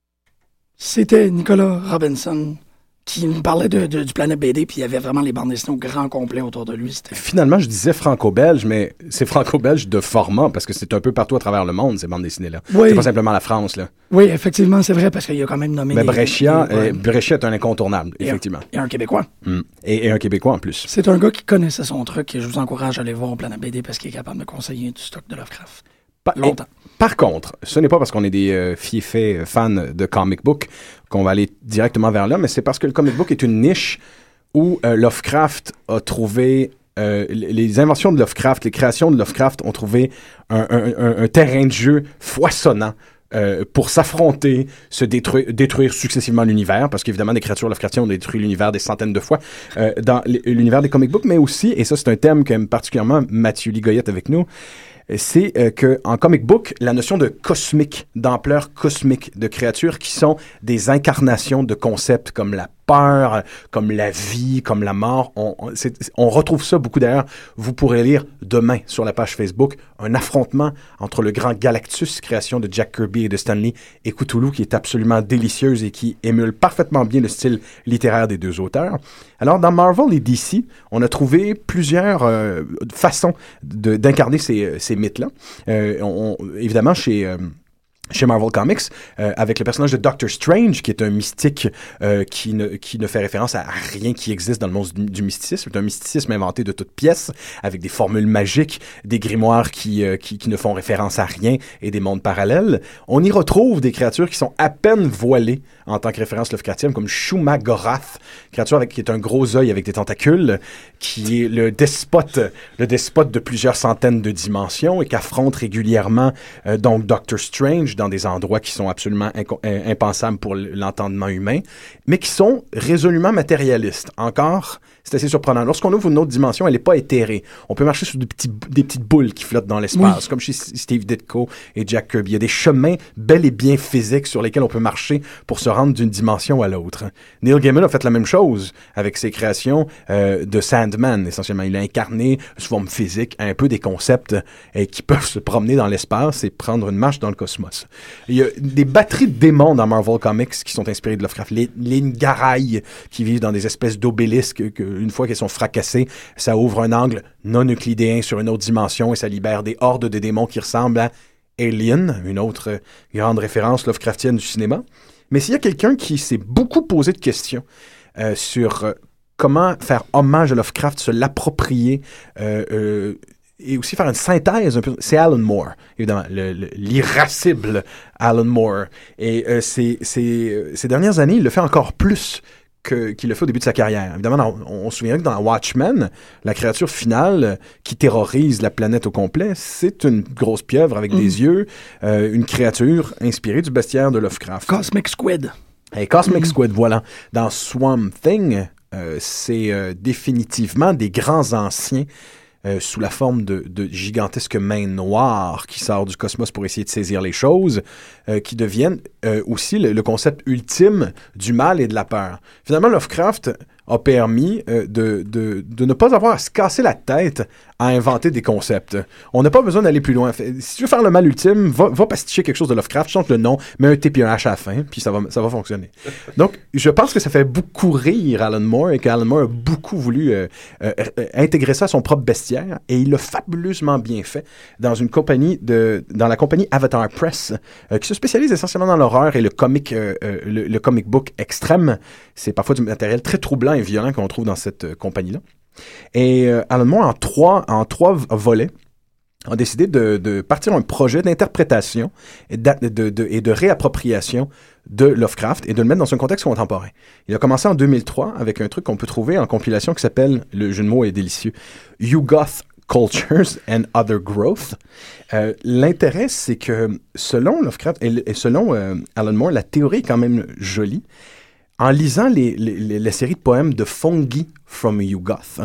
Speaker 4: C'était Nicolas Robinson qui nous parlait de, de- du Planète BD, puis il y avait vraiment les bandes dessinées au grand complet autour de lui.
Speaker 1: Finalement, je disais franco-belge, mais c'est franco-belge de format, parce que c'est un peu partout à travers le monde, ces bandes dessinées-là.
Speaker 4: Oui.
Speaker 1: C'est pas simplement la France, là.
Speaker 4: Oui, effectivement, c'est vrai, parce qu'il y a quand même nommé.
Speaker 1: Mais Brescia,
Speaker 4: les-
Speaker 1: euh, Brescia est un incontournable,
Speaker 4: Et
Speaker 1: effectivement.
Speaker 4: A un Québécois.
Speaker 1: Mm. Et, et un Québécois en plus.
Speaker 4: C'est un gars qui connaissait son truc et je vous encourage à aller voir Planète BD parce qu'il est capable de conseiller du stock de Lovecraft.
Speaker 1: Pa-
Speaker 4: Longtemps.
Speaker 1: Par contre, ce n'est pas parce qu'on est des euh, fiefés euh, fans de comic book qu'on va aller directement vers là, mais c'est parce que le comic book est une niche où euh, Lovecraft a trouvé euh, les inventions de Lovecraft, les créations de Lovecraft ont trouvé un, terrain de jeu foisonnant pour s'affronter, se détruire, détruire successivement l'univers, parce qu'évidemment, des créatures Lovecraftiennes ont détruit l'univers des centaines de fois dans l'univers des comic books, mais aussi, et ça c'est un thème qu'aime particulièrement Mathieu Ligoyette avec nous, c'est euh, que en comic book, la notion de cosmique, d'ampleur cosmique, de créatures qui sont des incarnations de concepts comme la comme la vie, comme la mort, on, retrouve ça beaucoup d'ailleurs. Vous pourrez lire demain sur la page Facebook un affrontement entre le grand Galactus, création de Jack Kirby et de Stanley, et Cthulhu, qui est absolument délicieuse et qui émule parfaitement bien le style littéraire des deux auteurs. Alors, dans Marvel et DC, on a trouvé plusieurs euh, façons d'incarner ces, mythes-là. Euh, évidemment, chez... euh, chez Marvel Comics, euh, avec le personnage de Doctor Strange, qui est un mystique euh, qui, ne, qui ne fait référence à rien qui existe dans le monde du, mysticisme. C'est un mysticisme inventé de toutes pièces, avec des formules magiques, des grimoires qui, euh, qui, qui ne font référence à rien et des mondes parallèles. On y retrouve des créatures qui sont à peine voilées en tant que référence Lovecraftienne, comme Shumagorath, créature qui est un gros œil avec des tentacules, qui est le despote, le despote de plusieurs centaines de dimensions et qui affronte régulièrement donc Doctor Strange dans des endroits qui sont absolument euh, impensables pour l'entendement humain, mais qui sont résolument matérialistes. Encore, c'est assez surprenant. Lorsqu'on ouvre une autre dimension, elle n'est pas éthérée. On peut marcher sur des, petits, des petites boules qui flottent dans l'espace, comme chez Steve Ditko et Jack Kirby. Il y a des chemins bel et bien physiques sur lesquels on peut marcher pour se rendre d'une dimension à l'autre. Neil Gaiman a fait la même chose avec ses créations euh, de Sandman, essentiellement. Il a incarné sous forme physique un peu des concepts euh, qui peuvent se promener dans l'espace et prendre une marche dans le cosmos. Il y a des batteries de démons dans Marvel Comics qui sont inspirés de Lovecraft. Les, les Ngarai qui vivent dans des espèces d'obélisques que, une fois qu'elles sont fracassées, ça ouvre un angle non euclidéen sur une autre dimension et ça libère des hordes de démons qui ressemblent à Alien, une autre grande référence Lovecraftienne du cinéma. Mais s'il y a quelqu'un qui s'est beaucoup posé de questions euh, sur euh, comment faire hommage à Lovecraft, se l'approprier, euh, et aussi faire une synthèse un peu. C'est Alan Moore, évidemment, le- le- l'irascible Alan Moore. Et euh, ces, ces, ces dernières années, il le fait encore plus qu'il a fait au début de sa carrière. Évidemment, on, on se souvient que dans Watchmen, la créature finale euh, qui terrorise la planète au complet, c'est une grosse pieuvre avec des yeux, euh, une créature inspirée du bestiaire de Lovecraft.
Speaker 4: Cosmic Squid.
Speaker 1: Et Cosmic
Speaker 4: Mhm.
Speaker 1: Squid, voilà. Dans Swamp Thing, euh, c'est euh, définitivement des grands anciens euh, sous la forme de, gigantesques mains noires qui sortent du cosmos pour essayer de saisir les choses, euh, qui deviennent euh, aussi le, le concept ultime du mal et de la peur. Finalement, Lovecraft a permis euh, de, de, de ne pas avoir à se casser la tête à inventer des concepts. On n'a pas besoin d'aller plus loin. Fait- Si tu veux faire le mal ultime, va, va pasticher quelque chose de Lovecraft, change le nom, mets un T puis un H à la fin, puis ça va, ça va fonctionner. Donc, je pense que ça fait beaucoup rire Alan Moore et qu'Alan Moore a beaucoup voulu euh, euh, intégrer ça à son propre bestiaire et il l'a fabuleusement bien fait dans une compagnie de, dans la compagnie Avatar Press qui se spécialise essentiellement dans l'horreur et le comic, le, le comic book extrême. C'est parfois du matériel très troublant et violent qu'on trouve dans cette euh, compagnie-là. Et euh, Alan Moore, en trois, en trois volets, a décidé de, de partir un projet d'interprétation et, de, et réappropriation de Lovecraft et de le mettre dans un contexte contemporain. Il a commencé en 2003 avec un truc qu'on peut trouver en compilation qui s'appelle, le jeu de mots est délicieux, You Goth Cultures and Other Growth. Euh, L'intérêt, c'est que selon Lovecraft et, et selon euh, Alan Moore, la théorie est quand même jolie. En lisant les, les- la série de poèmes de Fungi from Yugoth,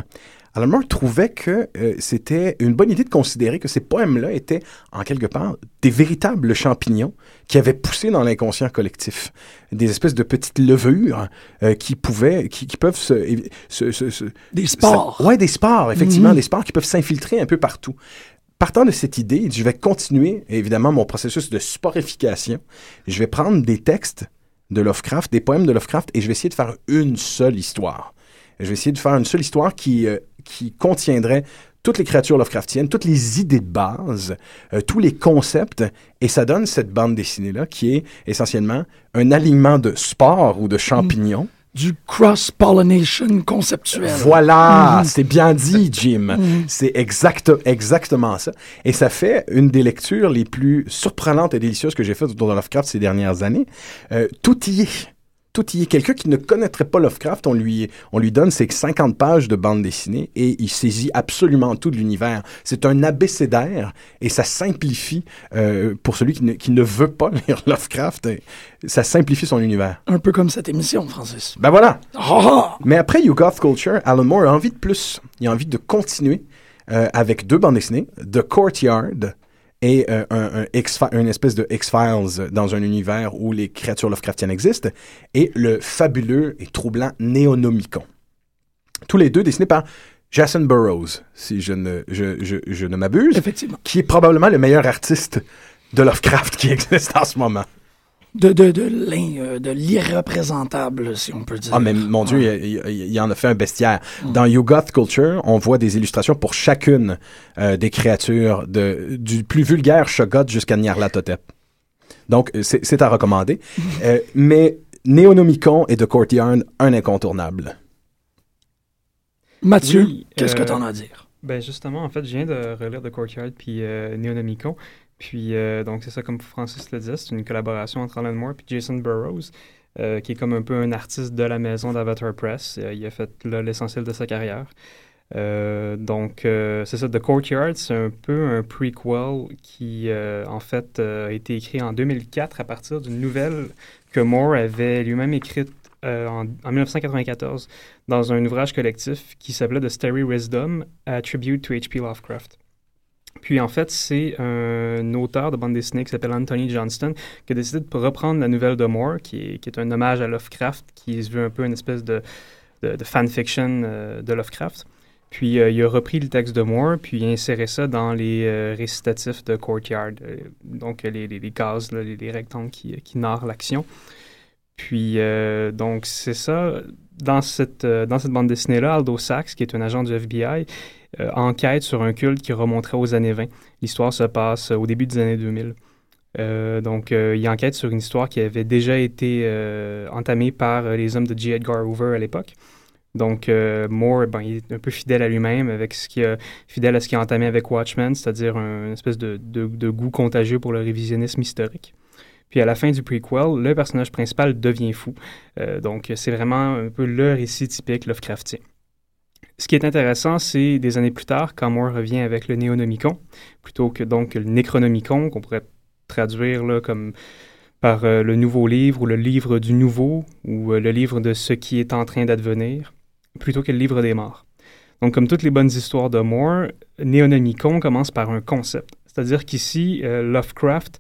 Speaker 1: Alan Moore trouvait que euh, c'était une bonne idée de considérer que ces poèmes-là étaient, en quelque part, des véritables champignons qui avaient poussé dans l'inconscient collectif. Des espèces de petites levures euh, qui pouvaient, qui, qui peuvent se, se- se- se-
Speaker 4: Des spores.
Speaker 1: ouais, des spores, effectivement,
Speaker 4: Mhm.
Speaker 1: des spores qui peuvent s'infiltrer un peu partout. Partant de cette idée, je vais continuer, évidemment, mon processus de sporification. Je vais prendre des textes de Lovecraft, des poèmes de Lovecraft, et je vais essayer de faire une seule histoire. Je vais essayer de faire une seule histoire qui, euh, qui contiendrait toutes les créatures Lovecraftiennes, toutes les idées de base, euh, tous les concepts, et ça donne cette bande dessinée-là qui est essentiellement un alignement de spores ou de champignons.
Speaker 4: Du cross-pollination conceptuel.
Speaker 1: Voilà,
Speaker 4: Mhm.
Speaker 1: c'est bien dit, Jim.
Speaker 4: Mhm.
Speaker 1: C'est exact, exactement ça. Et ça fait une des lectures les plus surprenantes et délicieuses que j'ai faites autour de Lovecraft ces dernières années. Euh, tout y est. Tout y est. Quelqu'un qui ne connaîtrait pas Lovecraft, on lui, on lui donne ses 50 pages de bande dessinée et il saisit absolument tout de l'univers. C'est un abécédaire et ça simplifie, euh, pour celui qui ne, qui ne veut pas lire Lovecraft, ça simplifie son univers.
Speaker 4: Un peu comme cette émission, Francis.
Speaker 1: Ben voilà.
Speaker 4: Ah!
Speaker 1: Mais après You Goth Culture, Alan Moore a envie de plus. Il a envie de continuer euh, avec deux bandes dessinées, The Courtyard et euh, un, un X- une espèce de X-Files dans un univers où les créatures Lovecraftiennes existent, et le fabuleux et troublant Néonomicon. Tous les deux dessinés par Jason Burroughs, si je ne, je, je, je ne m'abuse, qui est probablement le meilleur artiste de Lovecraft qui existe en ce moment.
Speaker 4: De, de, de, l'in- euh, de l'irreprésentable, si on peut dire.
Speaker 1: Ah, mais mon Dieu, il, il- il en a fait un bestiaire. Dans You Goth Culture, on voit des illustrations pour chacune euh, des créatures, de, du plus vulgaire Shoggoth jusqu'à Nyarlathotep. Donc, euh, c'est à recommander. Euh, mais Néonomicon et The Courtyard, un incontournable.
Speaker 4: Mathieu,
Speaker 2: Oui,
Speaker 4: qu'est-ce que tu en as à dire?
Speaker 2: Ben justement, en fait, je viens de relire The Courtyard puis euh, Neonomicon. Puis euh, donc c'est ça, comme Francis le disait, c'est une collaboration entre Alan Moore et Jason Burroughs, euh, qui est comme un peu un artiste de la maison d'Avatar Press. Euh, il a fait l'essentiel de sa carrière. Donc c'est ça, The Courtyard, c'est un peu un prequel qui en fait a été écrit en 2004 à partir d'une nouvelle que Moore avait lui-même écrite en, en 1994 dans un ouvrage collectif qui s'appelait The Starry Wisdom, a Tribute to H.P. Lovecraft. Puis en fait, c'est un auteur de bande dessinée qui s'appelle Anthony Johnston qui a décidé de reprendre la nouvelle de Moore, qui est, un hommage à Lovecraft, qui se veut un peu une espèce de, fanfiction euh, de Lovecraft. Puis euh, il a repris le texte de Moore, puis il a inséré ça dans les euh, récitatifs de Courtyard, donc les, les, les cases, les, les rectangles qui, narrent l'action. Puis, donc, c'est ça. Dans cette, dans cette bande dessinée-là, Aldo Sachs, qui est un agent du FBI, euh, enquête sur un culte qui remonterait aux années 20. L'histoire se passe au début des années 2000. Euh, donc, euh, il enquête sur une histoire qui avait déjà été euh, entamée par euh, les hommes de J. Edgar Hoover à l'époque. Donc, euh, Moore, ben, il est un peu fidèle à lui-même, avec ce qui fidèle à ce qu'il a entamé avec Watchmen, c'est-à-dire un- une espèce de, goût contagieux pour le révisionnisme historique. Puis à la fin du prequel, le personnage principal devient fou. Euh, donc c'est vraiment un peu le récit typique Lovecraftien. Ce qui est intéressant, c'est des années plus tard, quand Moore revient avec le Néonomicon, plutôt que donc le Necronomicon, qu'on pourrait traduire là, comme par euh, le nouveau livre ou le livre du nouveau ou euh, le livre de ce qui est en train d'advenir, plutôt que le livre des morts. Donc, comme toutes les bonnes histoires de Moore, Néonomicon commence par un concept. C'est-à-dire qu'ici, euh, Lovecraft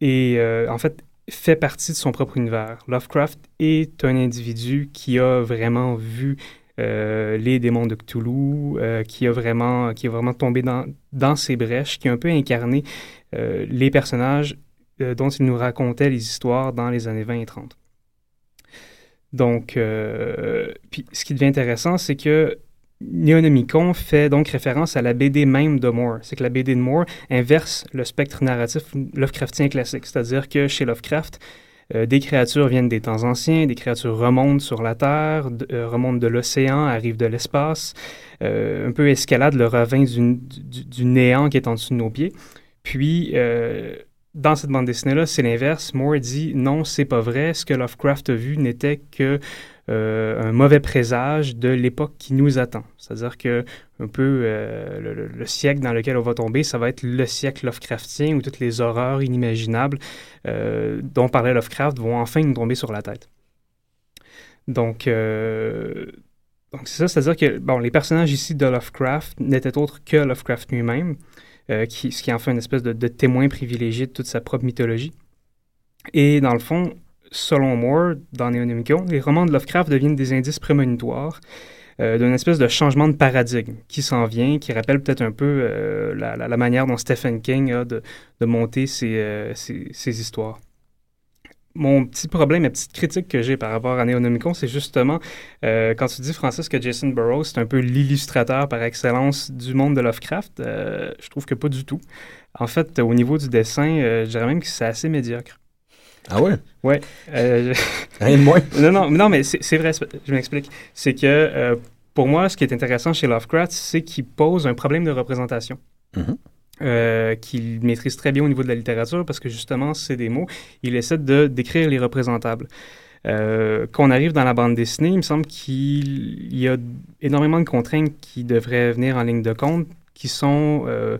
Speaker 2: est, en fait, fait partie de son propre univers. Lovecraft est un individu qui a vraiment vu les démons de Cthulhu, qui, a vraiment, qui a vraiment tombé dans, dans ces brèches, qui a un peu incarné les personnages euh, dont il nous racontait les histoires dans les années 20 et 30. Donc, euh, puis ce qui devient intéressant, c'est que Neonomicon fait donc référence à la BD même de Moore. C'est que la BD de Moore inverse le spectre narratif Lovecraftien classique. C'est-à-dire que chez Lovecraft, euh, des créatures viennent des temps anciens, des créatures remontent sur la Terre, remontent de l'océan, arrivent de l'espace, un peu escalade le ravin du, du, néant qui est en dessous de nos pieds. Puis, dans cette bande dessinée-là, c'est l'inverse. Moore dit non, c'est pas vrai. Ce que Lovecraft a vu n'était que euh, un mauvais présage de l'époque qui nous attend. C'est-à-dire que un peu euh, le, siècle dans lequel on va tomber, ça va être le siècle Lovecraftien où toutes les horreurs inimaginables euh, dont parlait Lovecraft vont enfin nous tomber sur la tête. Donc, donc c'est ça, c'est-à-dire que bon, les personnages ici de Lovecraft n'étaient autres que Lovecraft lui-même. Euh, qui, ce qui en fait une espèce de, témoin privilégié de toute sa propre mythologie. Et dans le fond, selon Moore, dans Néonomicon, les romans de Lovecraft deviennent des indices prémonitoires euh, d'une espèce de changement de paradigme qui s'en vient, qui rappelle peut-être un peu euh, la, manière dont Stephen King a de, monter ses histoires mon petit problème, ma petite critique que j'ai par rapport à Neonomicon, c'est justement euh, quand tu dis, Francis, que Jason Burroughs, c'est un peu l'illustrateur par excellence du monde de Lovecraft, euh, je trouve que pas du tout. En fait, au niveau du dessin, euh, je dirais même que c'est assez médiocre.
Speaker 1: Ah ouais?
Speaker 2: Ouais.
Speaker 1: Rien de moins.
Speaker 2: non, non, non mais c'est vrai, je m'explique. C'est que pour moi, ce qui est intéressant chez Lovecraft, c'est qu'il pose un problème de représentation. Mm-hmm. Euh, qu'il maîtrise très bien au niveau de la littérature parce que justement, c'est des mots. Il essaie de décrire les représentables. Euh, Qu'on arrive dans la bande dessinée, il me semble qu'il y a énormément de contraintes qui devraient venir en ligne de compte, qui sont euh,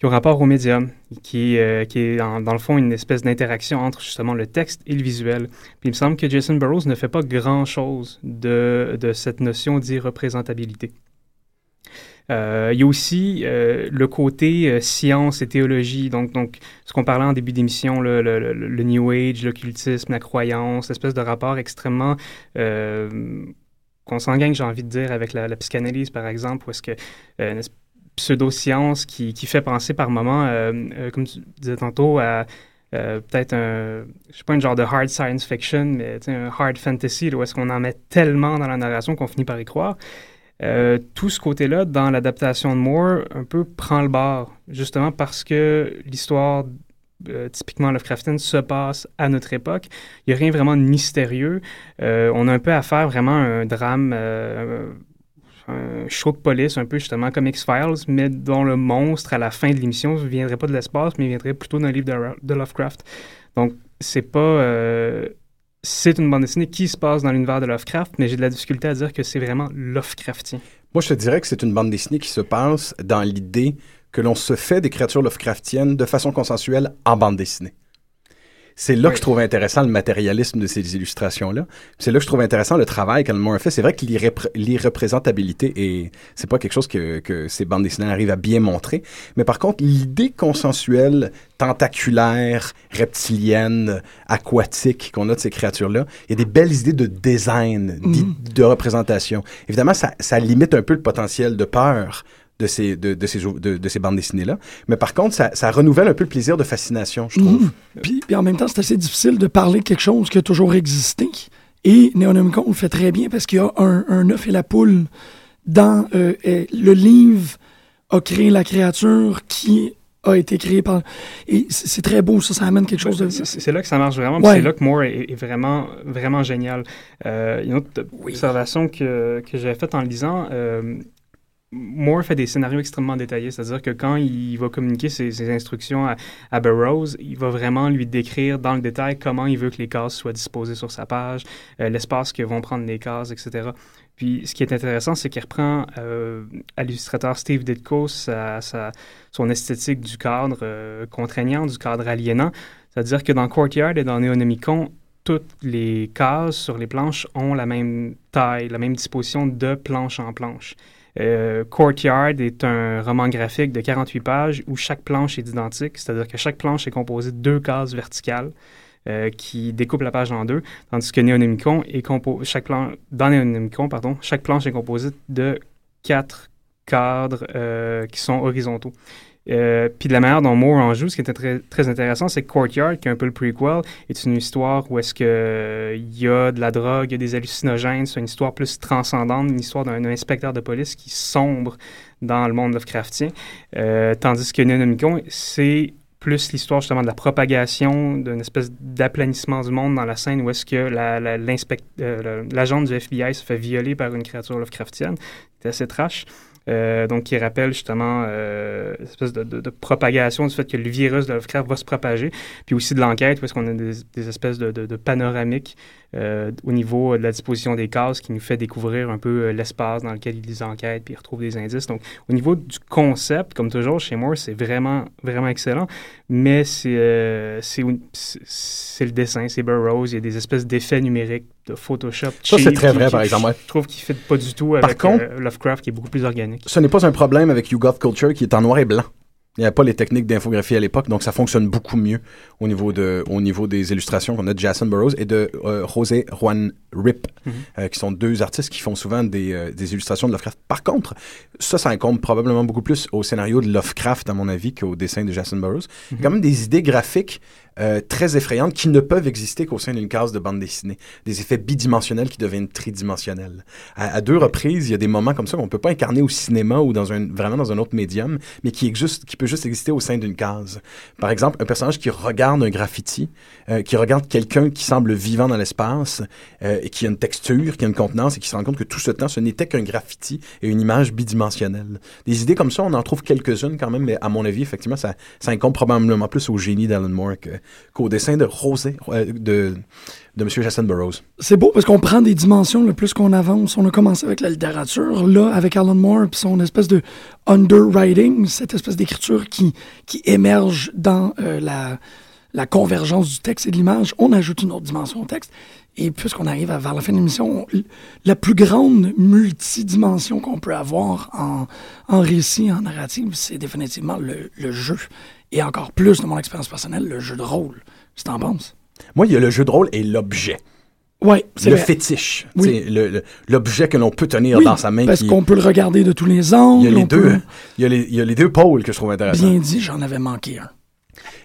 Speaker 2: qui ont rapport au médium, qui, euh, qui est dans le fond une espèce d'interaction entre justement le texte et le visuel. Puis il me semble que Jason Burroughs ne fait pas grand-chose de, de cette notion d'irreprésentabilité. Euh, il y a aussi euh, le côté science et théologie, donc, donc ce qu'on parlait en début d'émission, le, New Age, l'occultisme, la croyance, espèce de rapport extrêmement consanguin, j'ai envie de dire, avec la, psychanalyse, par exemple, où est-ce que pseudo-science qui, qui, fait penser par moments, comme tu disais tantôt, à peut-être un, je sais pas, un genre de hard science fiction, mais un hard fantasy, où est-ce qu'on en met tellement dans la narration qu'on finit par y croire. Euh, tout ce côté-là, dans l'adaptation de Moore, un peu prend le bord, justement parce que l'histoire euh, typiquement Lovecraftienne se passe à notre époque. Il n'y a rien vraiment de mystérieux. Euh, on a un peu à faire vraiment un drame, un show de police, un peu justement comme X-Files, mais dont le monstre, à la fin de l'émission, ne viendrait pas de l'espace, mais viendrait plutôt d'un livre de, de, Lovecraft. Donc, c'est pas c'est une bande dessinée qui se passe dans l'univers de Lovecraft, mais j'ai de la difficulté à dire que c'est vraiment Lovecraftien.
Speaker 1: Moi, je te dirais que c'est une bande dessinée qui se passe dans l'idée que l'on se fait des créatures Lovecraftiennes de façon consensuelle en bande dessinée. C'est là que je trouve intéressant le matérialisme de ces illustrations-là. C'est là que je trouve intéressant le travail qu'Alan a fait. C'est vrai que l'irreprésentabilité, et c'est pas quelque chose que, que, ces bandes dessinées arrivent à bien montrer. Mais par contre, l'idée consensuelle, tentaculaire, reptilienne, aquatique qu'on a de ces créatures-là, il y a des belles idées de design, mm-hmm. de représentation. Évidemment, ça, ça limite un peu le potentiel de peur de ces, de, de ces, de, de, ces bandes dessinées-là. Mais par contre, ça, ça, renouvelle un peu le plaisir de fascination, je trouve.
Speaker 4: Mhm. Puis, puis, en même temps, c'est assez difficile de parler de quelque chose qui a toujours existé. Et Neonomicon le fait très bien parce qu'il y a un, un œuf et la poule dans euh, le livre a créé la créature qui a été créée par... Et c'est très beau, ça, ça amène quelque chose de...
Speaker 2: C'est là que ça marche vraiment, c'est là que Moore est, vraiment, vraiment génial. Euh, une autre observation que, que j'avais faite en lisant, euh, Moore fait des scénarios extrêmement détaillés, c'est-à-dire que quand il va communiquer ses, instructions à, à, Burroughs, il va vraiment lui décrire dans le détail comment il veut que les cases soient disposées sur sa page, euh, l'espace que vont prendre les cases, etc. Puis ce qui est intéressant, c'est qu'il reprend euh, à l'illustrateur Steve Ditko sa, son esthétique du cadre euh, contraignant, du cadre aliénant. C'est-à-dire que dans Courtyard et dans Neonomicon, toutes les cases sur les planches ont la même taille, la même disposition de planche en planche. Euh, Courtyard est un roman graphique de 48 pages où chaque planche est identique, c'est-à-dire que chaque planche est composée de deux cases verticales euh, qui découpent la page en deux, tandis que chaque dans Neonomicon, pardon, chaque planche est composée de quatre cadres euh, qui sont horizontaux. Euh, puis de la manière dont Moore en joue, ce qui était très, très intéressant, c'est que Courtyard, qui est un peu le prequel, est une histoire où est-ce que il y a de la drogue, il y a des hallucinogènes, c'est une histoire plus transcendante, une histoire d'un inspecteur de police qui sombre dans le monde Lovecraftien, euh, tandis que Neonomicon, c'est plus l'histoire justement de la propagation d'une espèce d'aplanissement du monde dans la scène où est-ce que l'agent euh, du FBI se fait violer par une créature Lovecraftienne. C'est assez trash. Euh, donc, qui rappelle justement euh, espèce de, de, de, propagation du fait que le virus de Lovecraft va se propager, puis aussi de l'enquête, parce qu'on a des, des, espèces de, de panoramiques euh, au niveau de la disposition des cases qui nous fait découvrir un peu euh, l'espace dans lequel il les enquête, puis il retrouve des indices. Donc, au niveau du concept, comme toujours chez Moore, c'est vraiment, vraiment excellent, mais c'est euh, le dessin, c'est Burroughs, il y a des espèces d'effets numériques de Photoshop.
Speaker 1: Ça, c'est très vrai, par exemple.
Speaker 2: Je trouve qu'il ne fit pas du tout avec
Speaker 1: contre,
Speaker 2: euh, Lovecraft, qui est beaucoup plus organique.
Speaker 1: Ce n'est pas un problème avec YouGov Culture, qui est en noir et blanc. Il n'y avait pas les techniques d'infographie à l'époque, donc ça fonctionne beaucoup mieux au niveau, de, au niveau des illustrations qu'on a de Jason Burroughs et de euh, José Juan Rip, mm -hmm. euh, qui sont deux artistes qui font souvent des, euh, des, illustrations de Lovecraft. Par contre, ça, ça incombe probablement beaucoup plus au scénario de Lovecraft, à mon avis, qu'au dessin de Jason Burroughs. Mm -hmm. Il y a quand même des idées graphiques euh, très effrayantes qui ne peuvent exister qu'au sein d'une case de bande dessinée. Des effets bidimensionnels qui deviennent tridimensionnels. À, deux reprises, il y a des moments comme ça qu'on ne peut pas incarner au cinéma ou dans un, vraiment dans un autre médium, mais qui, existe, qui peut juste exister au sein d'une case. Par exemple, un personnage qui regarde un graffiti, euh, qui regarde quelqu'un qui semble vivant dans l'espace, euh, et qui a une texture, qui a une contenance, et qui se rend compte que tout ce temps, ce n'était qu'un graffiti et une image bidimensionnelle. Des idées comme ça, on en trouve quelques-unes quand même, mais à mon avis, effectivement, ça, ça incombe probablement plus au génie d'Alan Moore qu'au dessin de Rosé, euh, de, de M. Jason Burroughs.
Speaker 4: C'est beau parce qu'on prend des dimensions le plus qu'on avance. On a commencé avec la littérature, là, avec Alan Moore, puis son espèce de underwriting, cette espèce d'écriture qui, qui émerge dans euh, la, la convergence du texte et de l'image. On ajoute une autre dimension au texte. Et puisqu'on arrive vers la fin de l'émission, la plus grande multidimension qu'on peut avoir en, en récit, en narrative, c'est définitivement le jeu. Et encore plus, de mon expérience personnelle, le jeu de rôle. Tu t'en penses?
Speaker 1: Moi, il y a le jeu de rôle et l'objet. C'est le vrai. fétiche. Oui. L'objet que l'on peut tenir
Speaker 4: oui,
Speaker 1: dans sa main.
Speaker 4: Parce qu'on peut le regarder de tous les angles.
Speaker 1: Il y a les, deux,
Speaker 4: peut...
Speaker 1: il y a les, il y a les deux pôles que je trouve intéressants.
Speaker 4: Bien dit, j'en avais manqué un.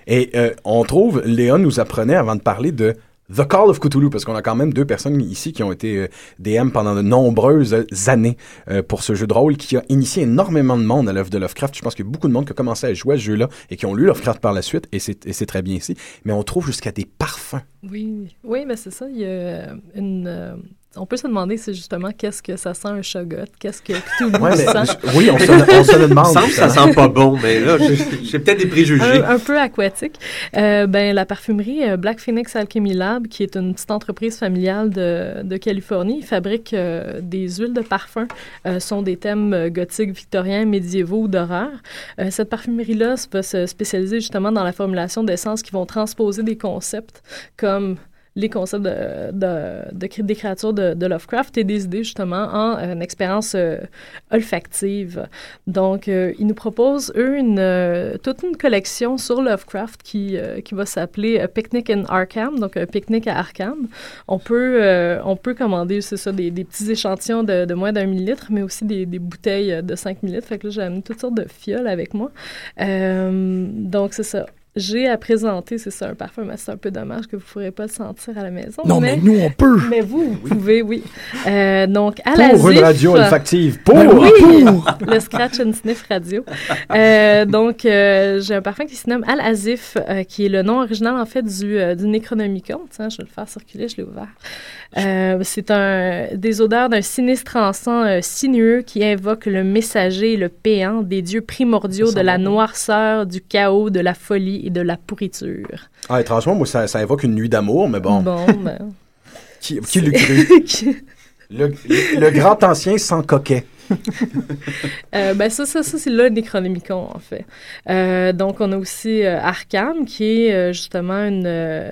Speaker 1: Et euh, on trouve, Léon nous apprenait avant de parler de The Call of Cthulhu, parce qu'on a quand même deux personnes ici qui ont été euh, DM pendant de nombreuses années euh, pour ce jeu de rôle qui a initié énormément de monde à l'œuvre de Lovecraft. Je pense qu'il y a beaucoup de monde qui a commencé à jouer à ce jeu-là et qui ont lu Lovecraft par la suite, et c'est très bien ici. Mais on trouve jusqu'à des parfums.
Speaker 9: Oui, oui, mais c'est ça. Il y a une. Euh on peut se demander, c'est justement qu'est-ce que ça sent un Shoggot, qu'est-ce que Cthulhu
Speaker 1: ouais,
Speaker 9: sent?
Speaker 1: Je, oui, on se, on se le demande.
Speaker 5: ça, ça sent pas bon, mais là, j'ai peut-être des préjugés.
Speaker 9: Un, un peu aquatique. Euh, ben, la parfumerie euh, Black Phoenix Alchemy Lab, qui est une petite entreprise familiale de, de Californie, fabrique euh, des huiles de parfum. Euh, sont des thèmes gothiques, victoriens, médiévaux ou d'horreur. cette parfumerie-là va se spécialiser justement dans la formulation d'essences qui vont transposer des concepts comme les concepts de, de, de, des créatures de, Lovecraft et des idées justement en une expérience euh, olfactive. Donc, euh, ils nous proposent, eux, une, euh, toute une collection sur Lovecraft qui, qui va s'appeler Picnic in Arkham, donc un pique-nique à Arkham. On peut, on peut commander, c'est ça, des, des, petits échantillons de, de moins d'un millilitre, mais aussi des, des, bouteilles de 5 millilitres. Fait que là, j'ai amené toutes sortes de fioles avec moi. donc, c'est ça j'ai à présenter, c'est ça, un parfum, mais c'est un peu dommage que vous ne pourrez pas le sentir à la maison.
Speaker 4: Non, mais, mais nous, on peut.
Speaker 9: Mais vous, vous pouvez, oui. Euh, donc, à
Speaker 1: pour
Speaker 9: la
Speaker 1: une
Speaker 9: ZIF,
Speaker 1: radio olfactive. Pour,
Speaker 9: ben oui,
Speaker 1: pour.
Speaker 9: le Scratch and Sniff Radio. Euh, donc, euh, j'ai un parfum qui se nomme Al-Azif, euh, qui est le nom original, en fait, du, du Necronomicon. Tiens, je vais le faire circuler, je l'ai ouvert. Euh, c'est un, des odeurs d'un sinistre encens euh, sinueux qui invoque le messager et le péant des dieux primordiaux de la
Speaker 1: bon.
Speaker 9: noirceur, du chaos, de la folie et de la pourriture.
Speaker 1: Ah, étrangement, moi, ça, ça évoque une nuit d'amour, mais bon.
Speaker 9: Bon, ben,
Speaker 1: Qui, qui l'eût cru? Le, le- le grand ancien sans coquet.
Speaker 9: Euh, ben ça, ça, ça c'est le Necronomicon, en fait. Euh, donc, on a aussi euh, Arkham, qui est euh, justement une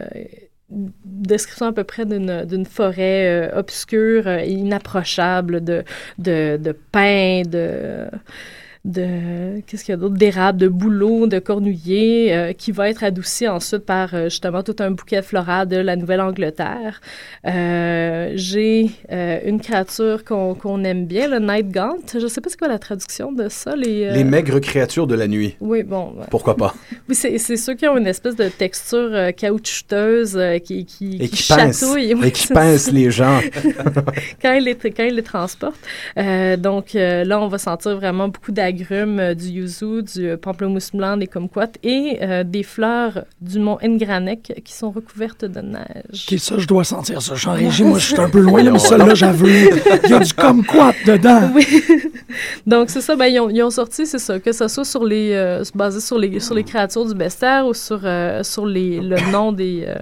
Speaker 9: description à peu près d'une forêt obscure et inapprochable de, de, de pins, de de qu'est-ce qu'il y a d'autre? D'érable, de bouleau, de cornouiller, euh, qui va être adouci ensuite par euh, justement tout un bouquet floral de la Nouvelle-Angleterre. Euh, J'ai une créature qu'on qu'on aime bien, le Night Gaunt. Je sais pas c'est quoi la traduction de ça. Les,
Speaker 1: Les maigres créatures de la nuit.
Speaker 9: Oui, bon.
Speaker 1: Pourquoi pas?
Speaker 9: Oui, c'est c'est ceux qui ont une espèce de texture caoutchouteuse qui, qui,
Speaker 1: Et qui pincent.
Speaker 9: chatouille. Oui,
Speaker 1: Et qui
Speaker 9: ça.
Speaker 1: les gens.
Speaker 9: quand, ils les, quand ils les transportent. Donc là, on va sentir vraiment beaucoup d'agrumes, euh, du yuzu, du pamplemousse blanc, des kumquats et euh, des fleurs du mont Ngranek qui sont recouvertes de neige.
Speaker 4: OK, ça, je dois sentir ça. Je suis en régie, moi, je suis un peu loin, là, mais celle-là, j'avoue, il y a du kumquat dedans.
Speaker 9: Oui. Donc, c'est ça. Ben, ils, ont, ils ont sorti, c'est ça, que ce soit sur les, euh, basé sur les, sur les créatures du bestiaire ou sur, euh, sur les, le nom des. euh,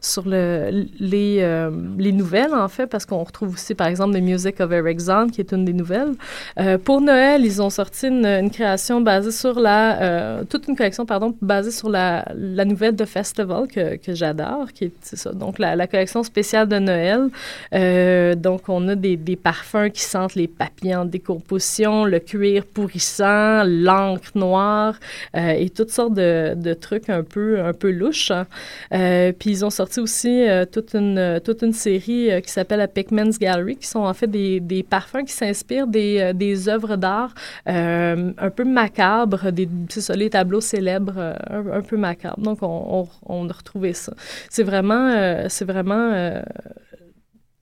Speaker 9: sur le, les, euh, les nouvelles, en fait, parce qu'on retrouve aussi, par exemple, The Music of Eric Zahn, qui est une des nouvelles. Euh, pour Noël, ils ont sorti une, création basée sur la. euh, toute une collection, pardon, basée sur la, la nouvelle de Festival que, que j'adore, qui est, c'est ça. Donc, la, la collection spéciale de Noël. Euh, donc, on a des, des parfums qui sentent les papiers en décomposition, le cuir pourrissant, l'encre noire euh, et toutes sortes de, de trucs un peu, un peu louches. hein. Puis, ils ont sorti aussi toute, une, toute une série qui s'appelle la Pickman's Gallery, qui sont en fait des, des parfums qui s'inspirent des, des œuvres d'art un peu macabres, des, c'est ça, les tableaux célèbres euh, un, un peu macabres. Donc, on, on, on a retrouvé ça. C'est vraiment, euh, c'est vraiment euh,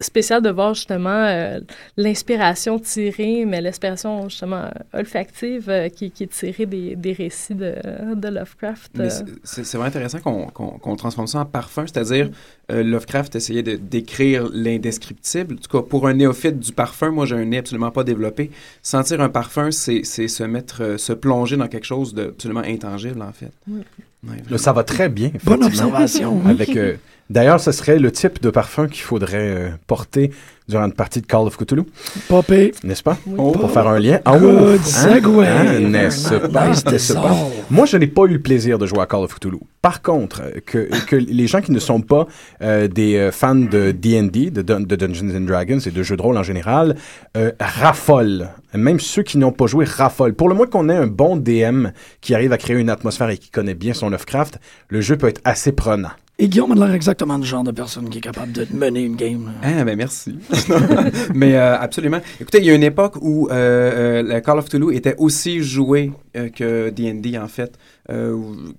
Speaker 9: spécial de voir justement euh, l'inspiration tirée, mais l'inspiration justement euh, olfactive euh, qui, qui est tirée des, des récits de, de Lovecraft.
Speaker 3: Mais
Speaker 9: euh.
Speaker 3: c'est- c'est c'est vraiment intéressant qu'on qu'on- qu'on transforme ça en parfum, c'est-à-dire euh, Lovecraft essayait de décrire l'indescriptible. En tout cas, pour un néophyte du parfum, moi j'ai un nez absolument pas développé. Sentir un parfum, c'est c'est se mettre, euh, se plonger dans quelque chose d'absolument intangible en fait.
Speaker 9: Oui.
Speaker 3: Ouais,
Speaker 1: ça va très bien.
Speaker 4: Bonne observation.
Speaker 1: Avec, euh, D'ailleurs, ce serait le type de parfum qu'il faudrait euh, porter durant une partie de Call of Cthulhu,
Speaker 4: Popé.
Speaker 1: n'est-ce pas?
Speaker 9: Oui.
Speaker 1: Oh, pour faire un lien. Ah,
Speaker 4: Good
Speaker 1: oh, hein?
Speaker 4: segue.
Speaker 1: Hein, n'est-ce pas?
Speaker 4: Nice
Speaker 1: N'est-ce pas? Moi, je n'ai pas eu le plaisir de jouer à Call of Cthulhu. Par contre, que, que les gens qui ne sont pas euh, des euh, fans de D&D, de, Dun- de Dungeons and Dragons et de jeux de rôle en général, euh, raffolent. Même ceux qui n'ont pas joué raffolent. Pour le moins qu'on ait un bon DM qui arrive à créer une atmosphère et qui connaît bien son Lovecraft, le jeu peut être assez prenant.
Speaker 4: Et Guillaume a l'air exactement du genre de personne qui est capable de mener une game.
Speaker 3: Ah, ben merci. Mais euh, absolument. Écoutez, il y a une époque où euh, euh, Call of Cthulhu était aussi joué que D&D, en fait. Euh,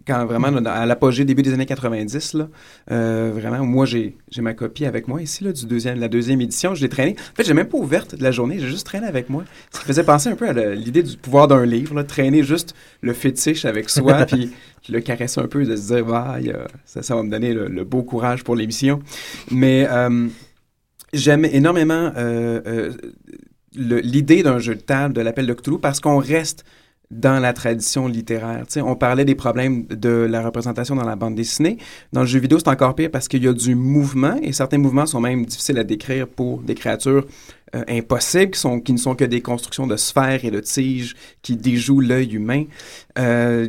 Speaker 3: quand vraiment, à l'apogée début des années 90, là, euh, vraiment, moi, j'ai ma copie avec moi ici, là, du deuxième, de la deuxième édition. Je l'ai traînée. En fait, j'ai même pas ouverte de la journée, j'ai juste traîné avec moi. Ça faisait penser un peu à l'idée du pouvoir d'un livre, là, traîner juste le fétiche avec soi, puis le caresser un peu, de se dire, ah, a- ça, ça va me donner le, le beau courage pour l'émission. Mais... euh, J'aime énormément euh, euh, l'idée d'un jeu de table de l'appel de Cthulhu parce qu'on reste dans la tradition littéraire. Tu sais, on parlait des problèmes de la représentation dans la bande dessinée. Dans le jeu vidéo, c'est encore pire parce qu'il y a du mouvement et certains mouvements sont même difficiles à décrire pour des créatures euh, impossibles qui, ne sont que des constructions de sphères et de tiges qui déjouent l'œil humain. Euh,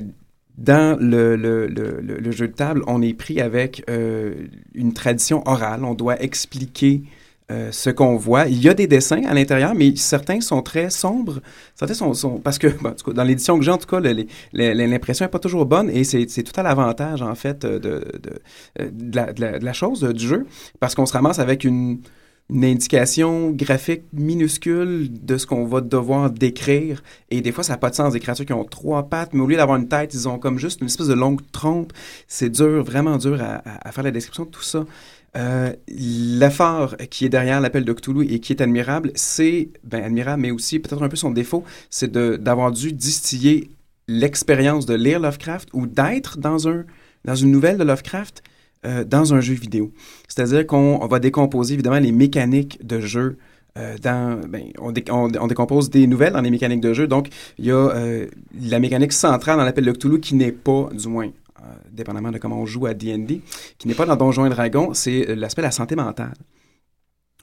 Speaker 3: dans le jeu de table, on est pris avec euh, une tradition orale. On doit expliquer euh, ce qu'on voit. Il y a des dessins à l'intérieur, mais certains sont très sombres. Certains sont, parce que dans l'édition que j'ai, en tout cas, l'impression n'est pas toujours bonne et c'est tout à l'avantage en fait de, de, de, la, chose euh, du jeu parce qu'on se ramasse avec une indication graphique minuscule de ce qu'on va devoir décrire. Et des fois, ça n'a pas de sens. Des créatures qui ont trois pattes, mais au lieu d'avoir une tête, ils ont comme juste une espèce de longue trompe. C'est dur, vraiment dur à faire la description de tout ça. Euh, L'effort qui est derrière l'appel de Cthulhu et qui est admirable, c'est, ben, admirable, mais aussi peut-être un peu son défaut, c'est d'avoir dû distiller l'expérience de lire Lovecraft ou d'être dans, un, dans une nouvelle de Lovecraft euh, dans un jeu vidéo. C'est-à-dire qu'on on va décomposer évidemment les mécaniques de jeu. euh, ben, on, dé- on- on décompose des nouvelles dans les mécaniques de jeu. Donc, il y a la mécanique centrale dans l'appel de Cthulhu qui n'est pas, du moins, dépendamment de comment on joue à D&D, qui n'est pas dans Donjons et Dragons, c'est euh, l'aspect de la santé mentale.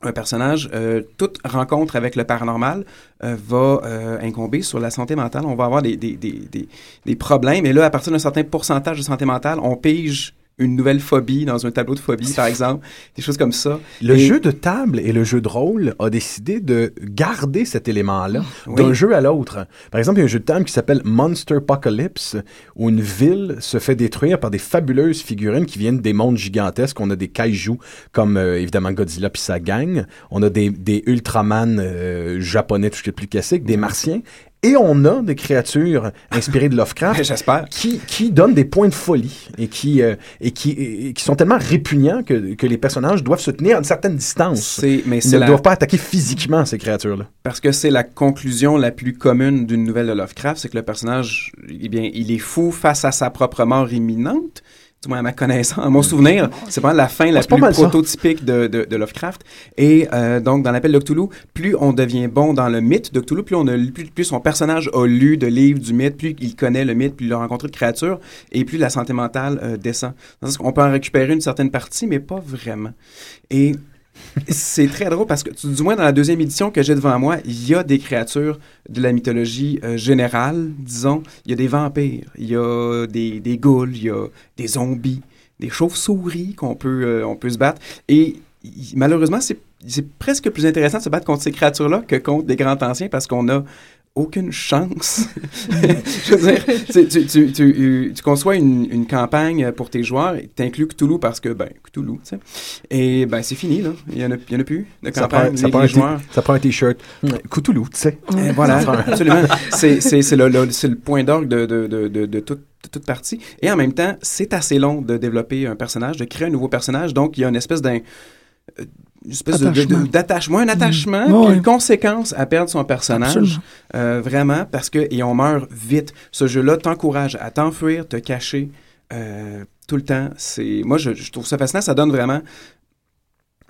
Speaker 3: Un personnage, euh, toute rencontre avec le paranormal euh, va euh, incomber sur la santé mentale. On va avoir des, des problèmes. Et là, à partir d'un certain pourcentage de santé mentale, on pige une nouvelle phobie dans un tableau de phobie, par exemple. Des choses comme ça.
Speaker 1: Le
Speaker 3: Et-
Speaker 1: jeu de table et le jeu de rôle a décidé de garder cet élément-là
Speaker 3: Oui.
Speaker 1: d'un jeu à l'autre. Par exemple, il y a un jeu de table qui s'appelle Monster Apocalypse, où une ville se fait détruire par des fabuleuses figurines qui viennent des mondes gigantesques. On a des kaijus comme euh, évidemment Godzilla puis sa gang. On a des, des Ultraman euh, japonais, tout ce qui est plus classique, des martiens. Et on a des créatures inspirées de Lovecraft qui, qui donnent des points de folie et qui, euh, et qui, et qui sont tellement répugnants que, que les personnages doivent se tenir à une certaine distance.
Speaker 3: Mais
Speaker 1: Ils ne
Speaker 3: la,
Speaker 1: doivent pas attaquer physiquement ces créatures-là.
Speaker 3: parce que c'est la conclusion la plus commune d'une nouvelle de Lovecraft, c'est que le personnage, eh bien, il est fou face à sa propre mort imminente. Du moins à ma connaissance, à mon souvenir, c'est pas la fin la plus prototypique de, de, de Lovecraft. Et euh, donc, dans l'appel de Cthulhu, plus on devient bon dans le mythe de Cthulhu, plus, on a, plus, plus son personnage a lu de livres du mythe, plus il connaît le mythe, plus il a rencontré de créatures, et plus la santé mentale euh, descend. On peut en récupérer une certaine partie, mais pas vraiment. Et c'est très drôle parce que, du moins dans la deuxième édition que j'ai devant moi, il y a des créatures de la mythologie euh, générale, disons. Il y a des vampires, il y a des, des ghouls, il y a des zombies, des chauves-souris qu'on peut, euh, peut se battre. Et malheureusement, c'est presque plus intéressant de se battre contre ces créatures-là que contre des grands anciens parce qu'on a aucune chance. Je veux dire, tu, tu, tu, tu, tu conçois une, une campagne pour tes joueurs, tu inclus Cthulhu parce que, ben, Cthulhu, tu sais. Et ben, c'est fini, là. Il n'y en, a- en plus de
Speaker 1: Ça
Speaker 3: campagne.
Speaker 1: prend, ça prend un t-
Speaker 3: joueurs.
Speaker 1: ça prend un t-shirt. Cthulhu, tu sais.
Speaker 3: Et voilà, absolument. C'est, le, le- c'est le point d'orgue de, de, de, de, de toute, de toute partie. Et en même temps, c'est assez long de développer un personnage, de créer un nouveau personnage. Donc, il y a une espèce d'un. Une espèce
Speaker 4: Attachement.
Speaker 3: d'attachement, un attachement,
Speaker 4: Mm. Ouais.
Speaker 3: une conséquence à perdre son personnage. Euh, vraiment, parce que, et on meurt vite. Ce jeu-là t'encourage à t'enfuir, te cacher euh, tout le temps. C'est, moi, je, je trouve ça fascinant. Ça donne vraiment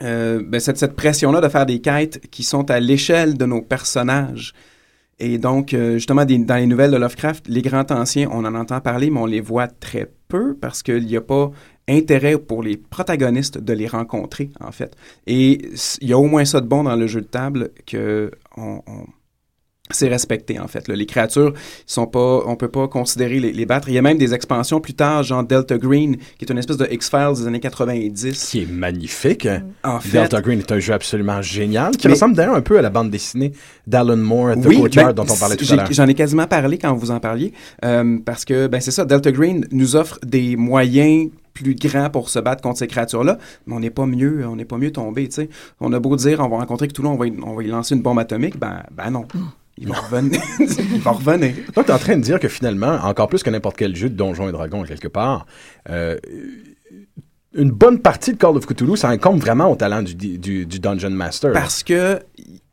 Speaker 3: euh, ben, cette, cette pression-là de faire des quêtes qui sont à l'échelle de nos personnages. Et donc, justement, des- dans les nouvelles de Lovecraft, les grands anciens, on en entend parler, mais on les voit très peu parce qu'il n'y a pas intérêt pour les protagonistes de les rencontrer, en fait. Et il y a au moins ça de bon dans le jeu de table que on, on- c'est respecté, en fait. là. Les créatures, sont pas, on peut pas considérer les, les battre. Il y a même des expansions plus tard, genre Delta Green, qui est une espèce de X-Files des années 90.
Speaker 1: Qui est magnifique.
Speaker 3: En fait,
Speaker 1: Delta Green est un jeu absolument génial, qui
Speaker 3: Mais-
Speaker 1: ressemble d'ailleurs un peu à la bande dessinée d'Alan Moore, The
Speaker 3: oui, ben,
Speaker 1: dont on parlait tout à l'heure.
Speaker 3: J'en ai quasiment parlé quand vous en parliez, euh, parce que ben c'est ça, Delta Green nous offre des moyens plus grands pour se battre contre ces créatures-là, mais on n'est pas mieux, on n'est pas mieux tombé, tu sais. On a beau dire, on va rencontrer Cthulhu, on va, y- on va y lancer une bombe atomique, ben, ben non. Il va revenir. il va revenir.
Speaker 1: Donc, tu es en train de dire que finalement, encore plus que n'importe quel jeu de Donjons et Dragons, quelque part, euh, une bonne partie de Call of Cthulhu, ça incombe vraiment au talent du, du, du Dungeon Master.
Speaker 3: Parce que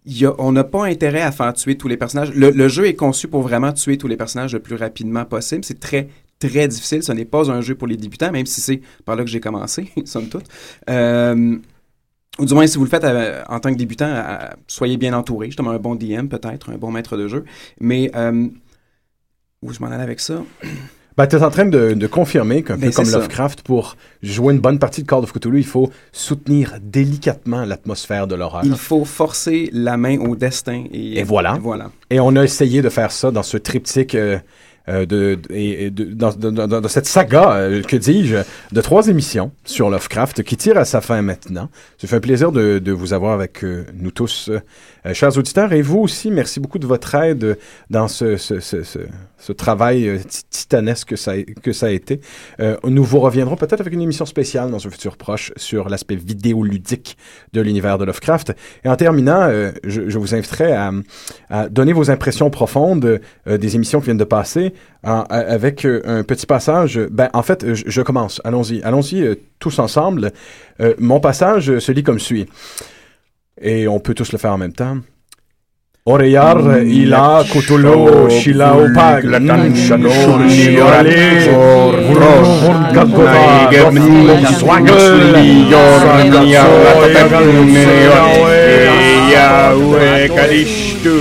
Speaker 3: il y a- on n'a pas intérêt à faire tuer tous les personnages. Le, le jeu est conçu pour vraiment tuer tous les personnages le plus rapidement possible. C'est très, très difficile. Ce n'est pas un jeu pour les débutants, même si c'est par là que j'ai commencé, somme toute. Euh, ou du moins, si vous le faites euh, en tant que débutant, soyez bien entouré. Justement, un bon DM peut-être, un bon maître de jeu. Mais euh, où je m'en allais avec ça?
Speaker 1: Ben, tu es en train de, de confirmer qu'un
Speaker 3: Ben,
Speaker 1: peu comme
Speaker 3: c'est ça.
Speaker 1: Lovecraft, pour jouer une bonne partie de Call of Cthulhu, il faut soutenir délicatement l'atmosphère de l'horreur.
Speaker 3: Il faut forcer la main au destin. Et,
Speaker 1: Et voilà.
Speaker 3: Voilà.
Speaker 1: Et on a essayé de faire ça dans ce triptyque euh, euh, de, de- de- dans, dans- cette saga, euh, que dis-je, de trois émissions sur Lovecraft qui tire à sa fin maintenant. Ça fait un plaisir de, de vous avoir avec euh, nous tous, euh, chers auditeurs, et vous aussi, merci beaucoup de votre aide dans ce, ce, ce, ce- ce travail euh, ti- titanesque que ça, a- été. Euh, nous vous reviendrons peut-être avec une émission spéciale dans un futur proche sur l'aspect vidéoludique de l'univers de Lovecraft. Et en terminant, euh, je, vous inviterai à, donner vos impressions profondes des émissions qui viennent de passer avec un petit passage. Ben, en fait, je, commence. Allons-y. Allons-y tous ensemble. Mon passage se lit comme suit. Et on peut tous le faire en même temps. Oreyar ila kutulu shila pag latan shanor shiorale vros gatora germni swagli yornia ratatun ya we kadishtu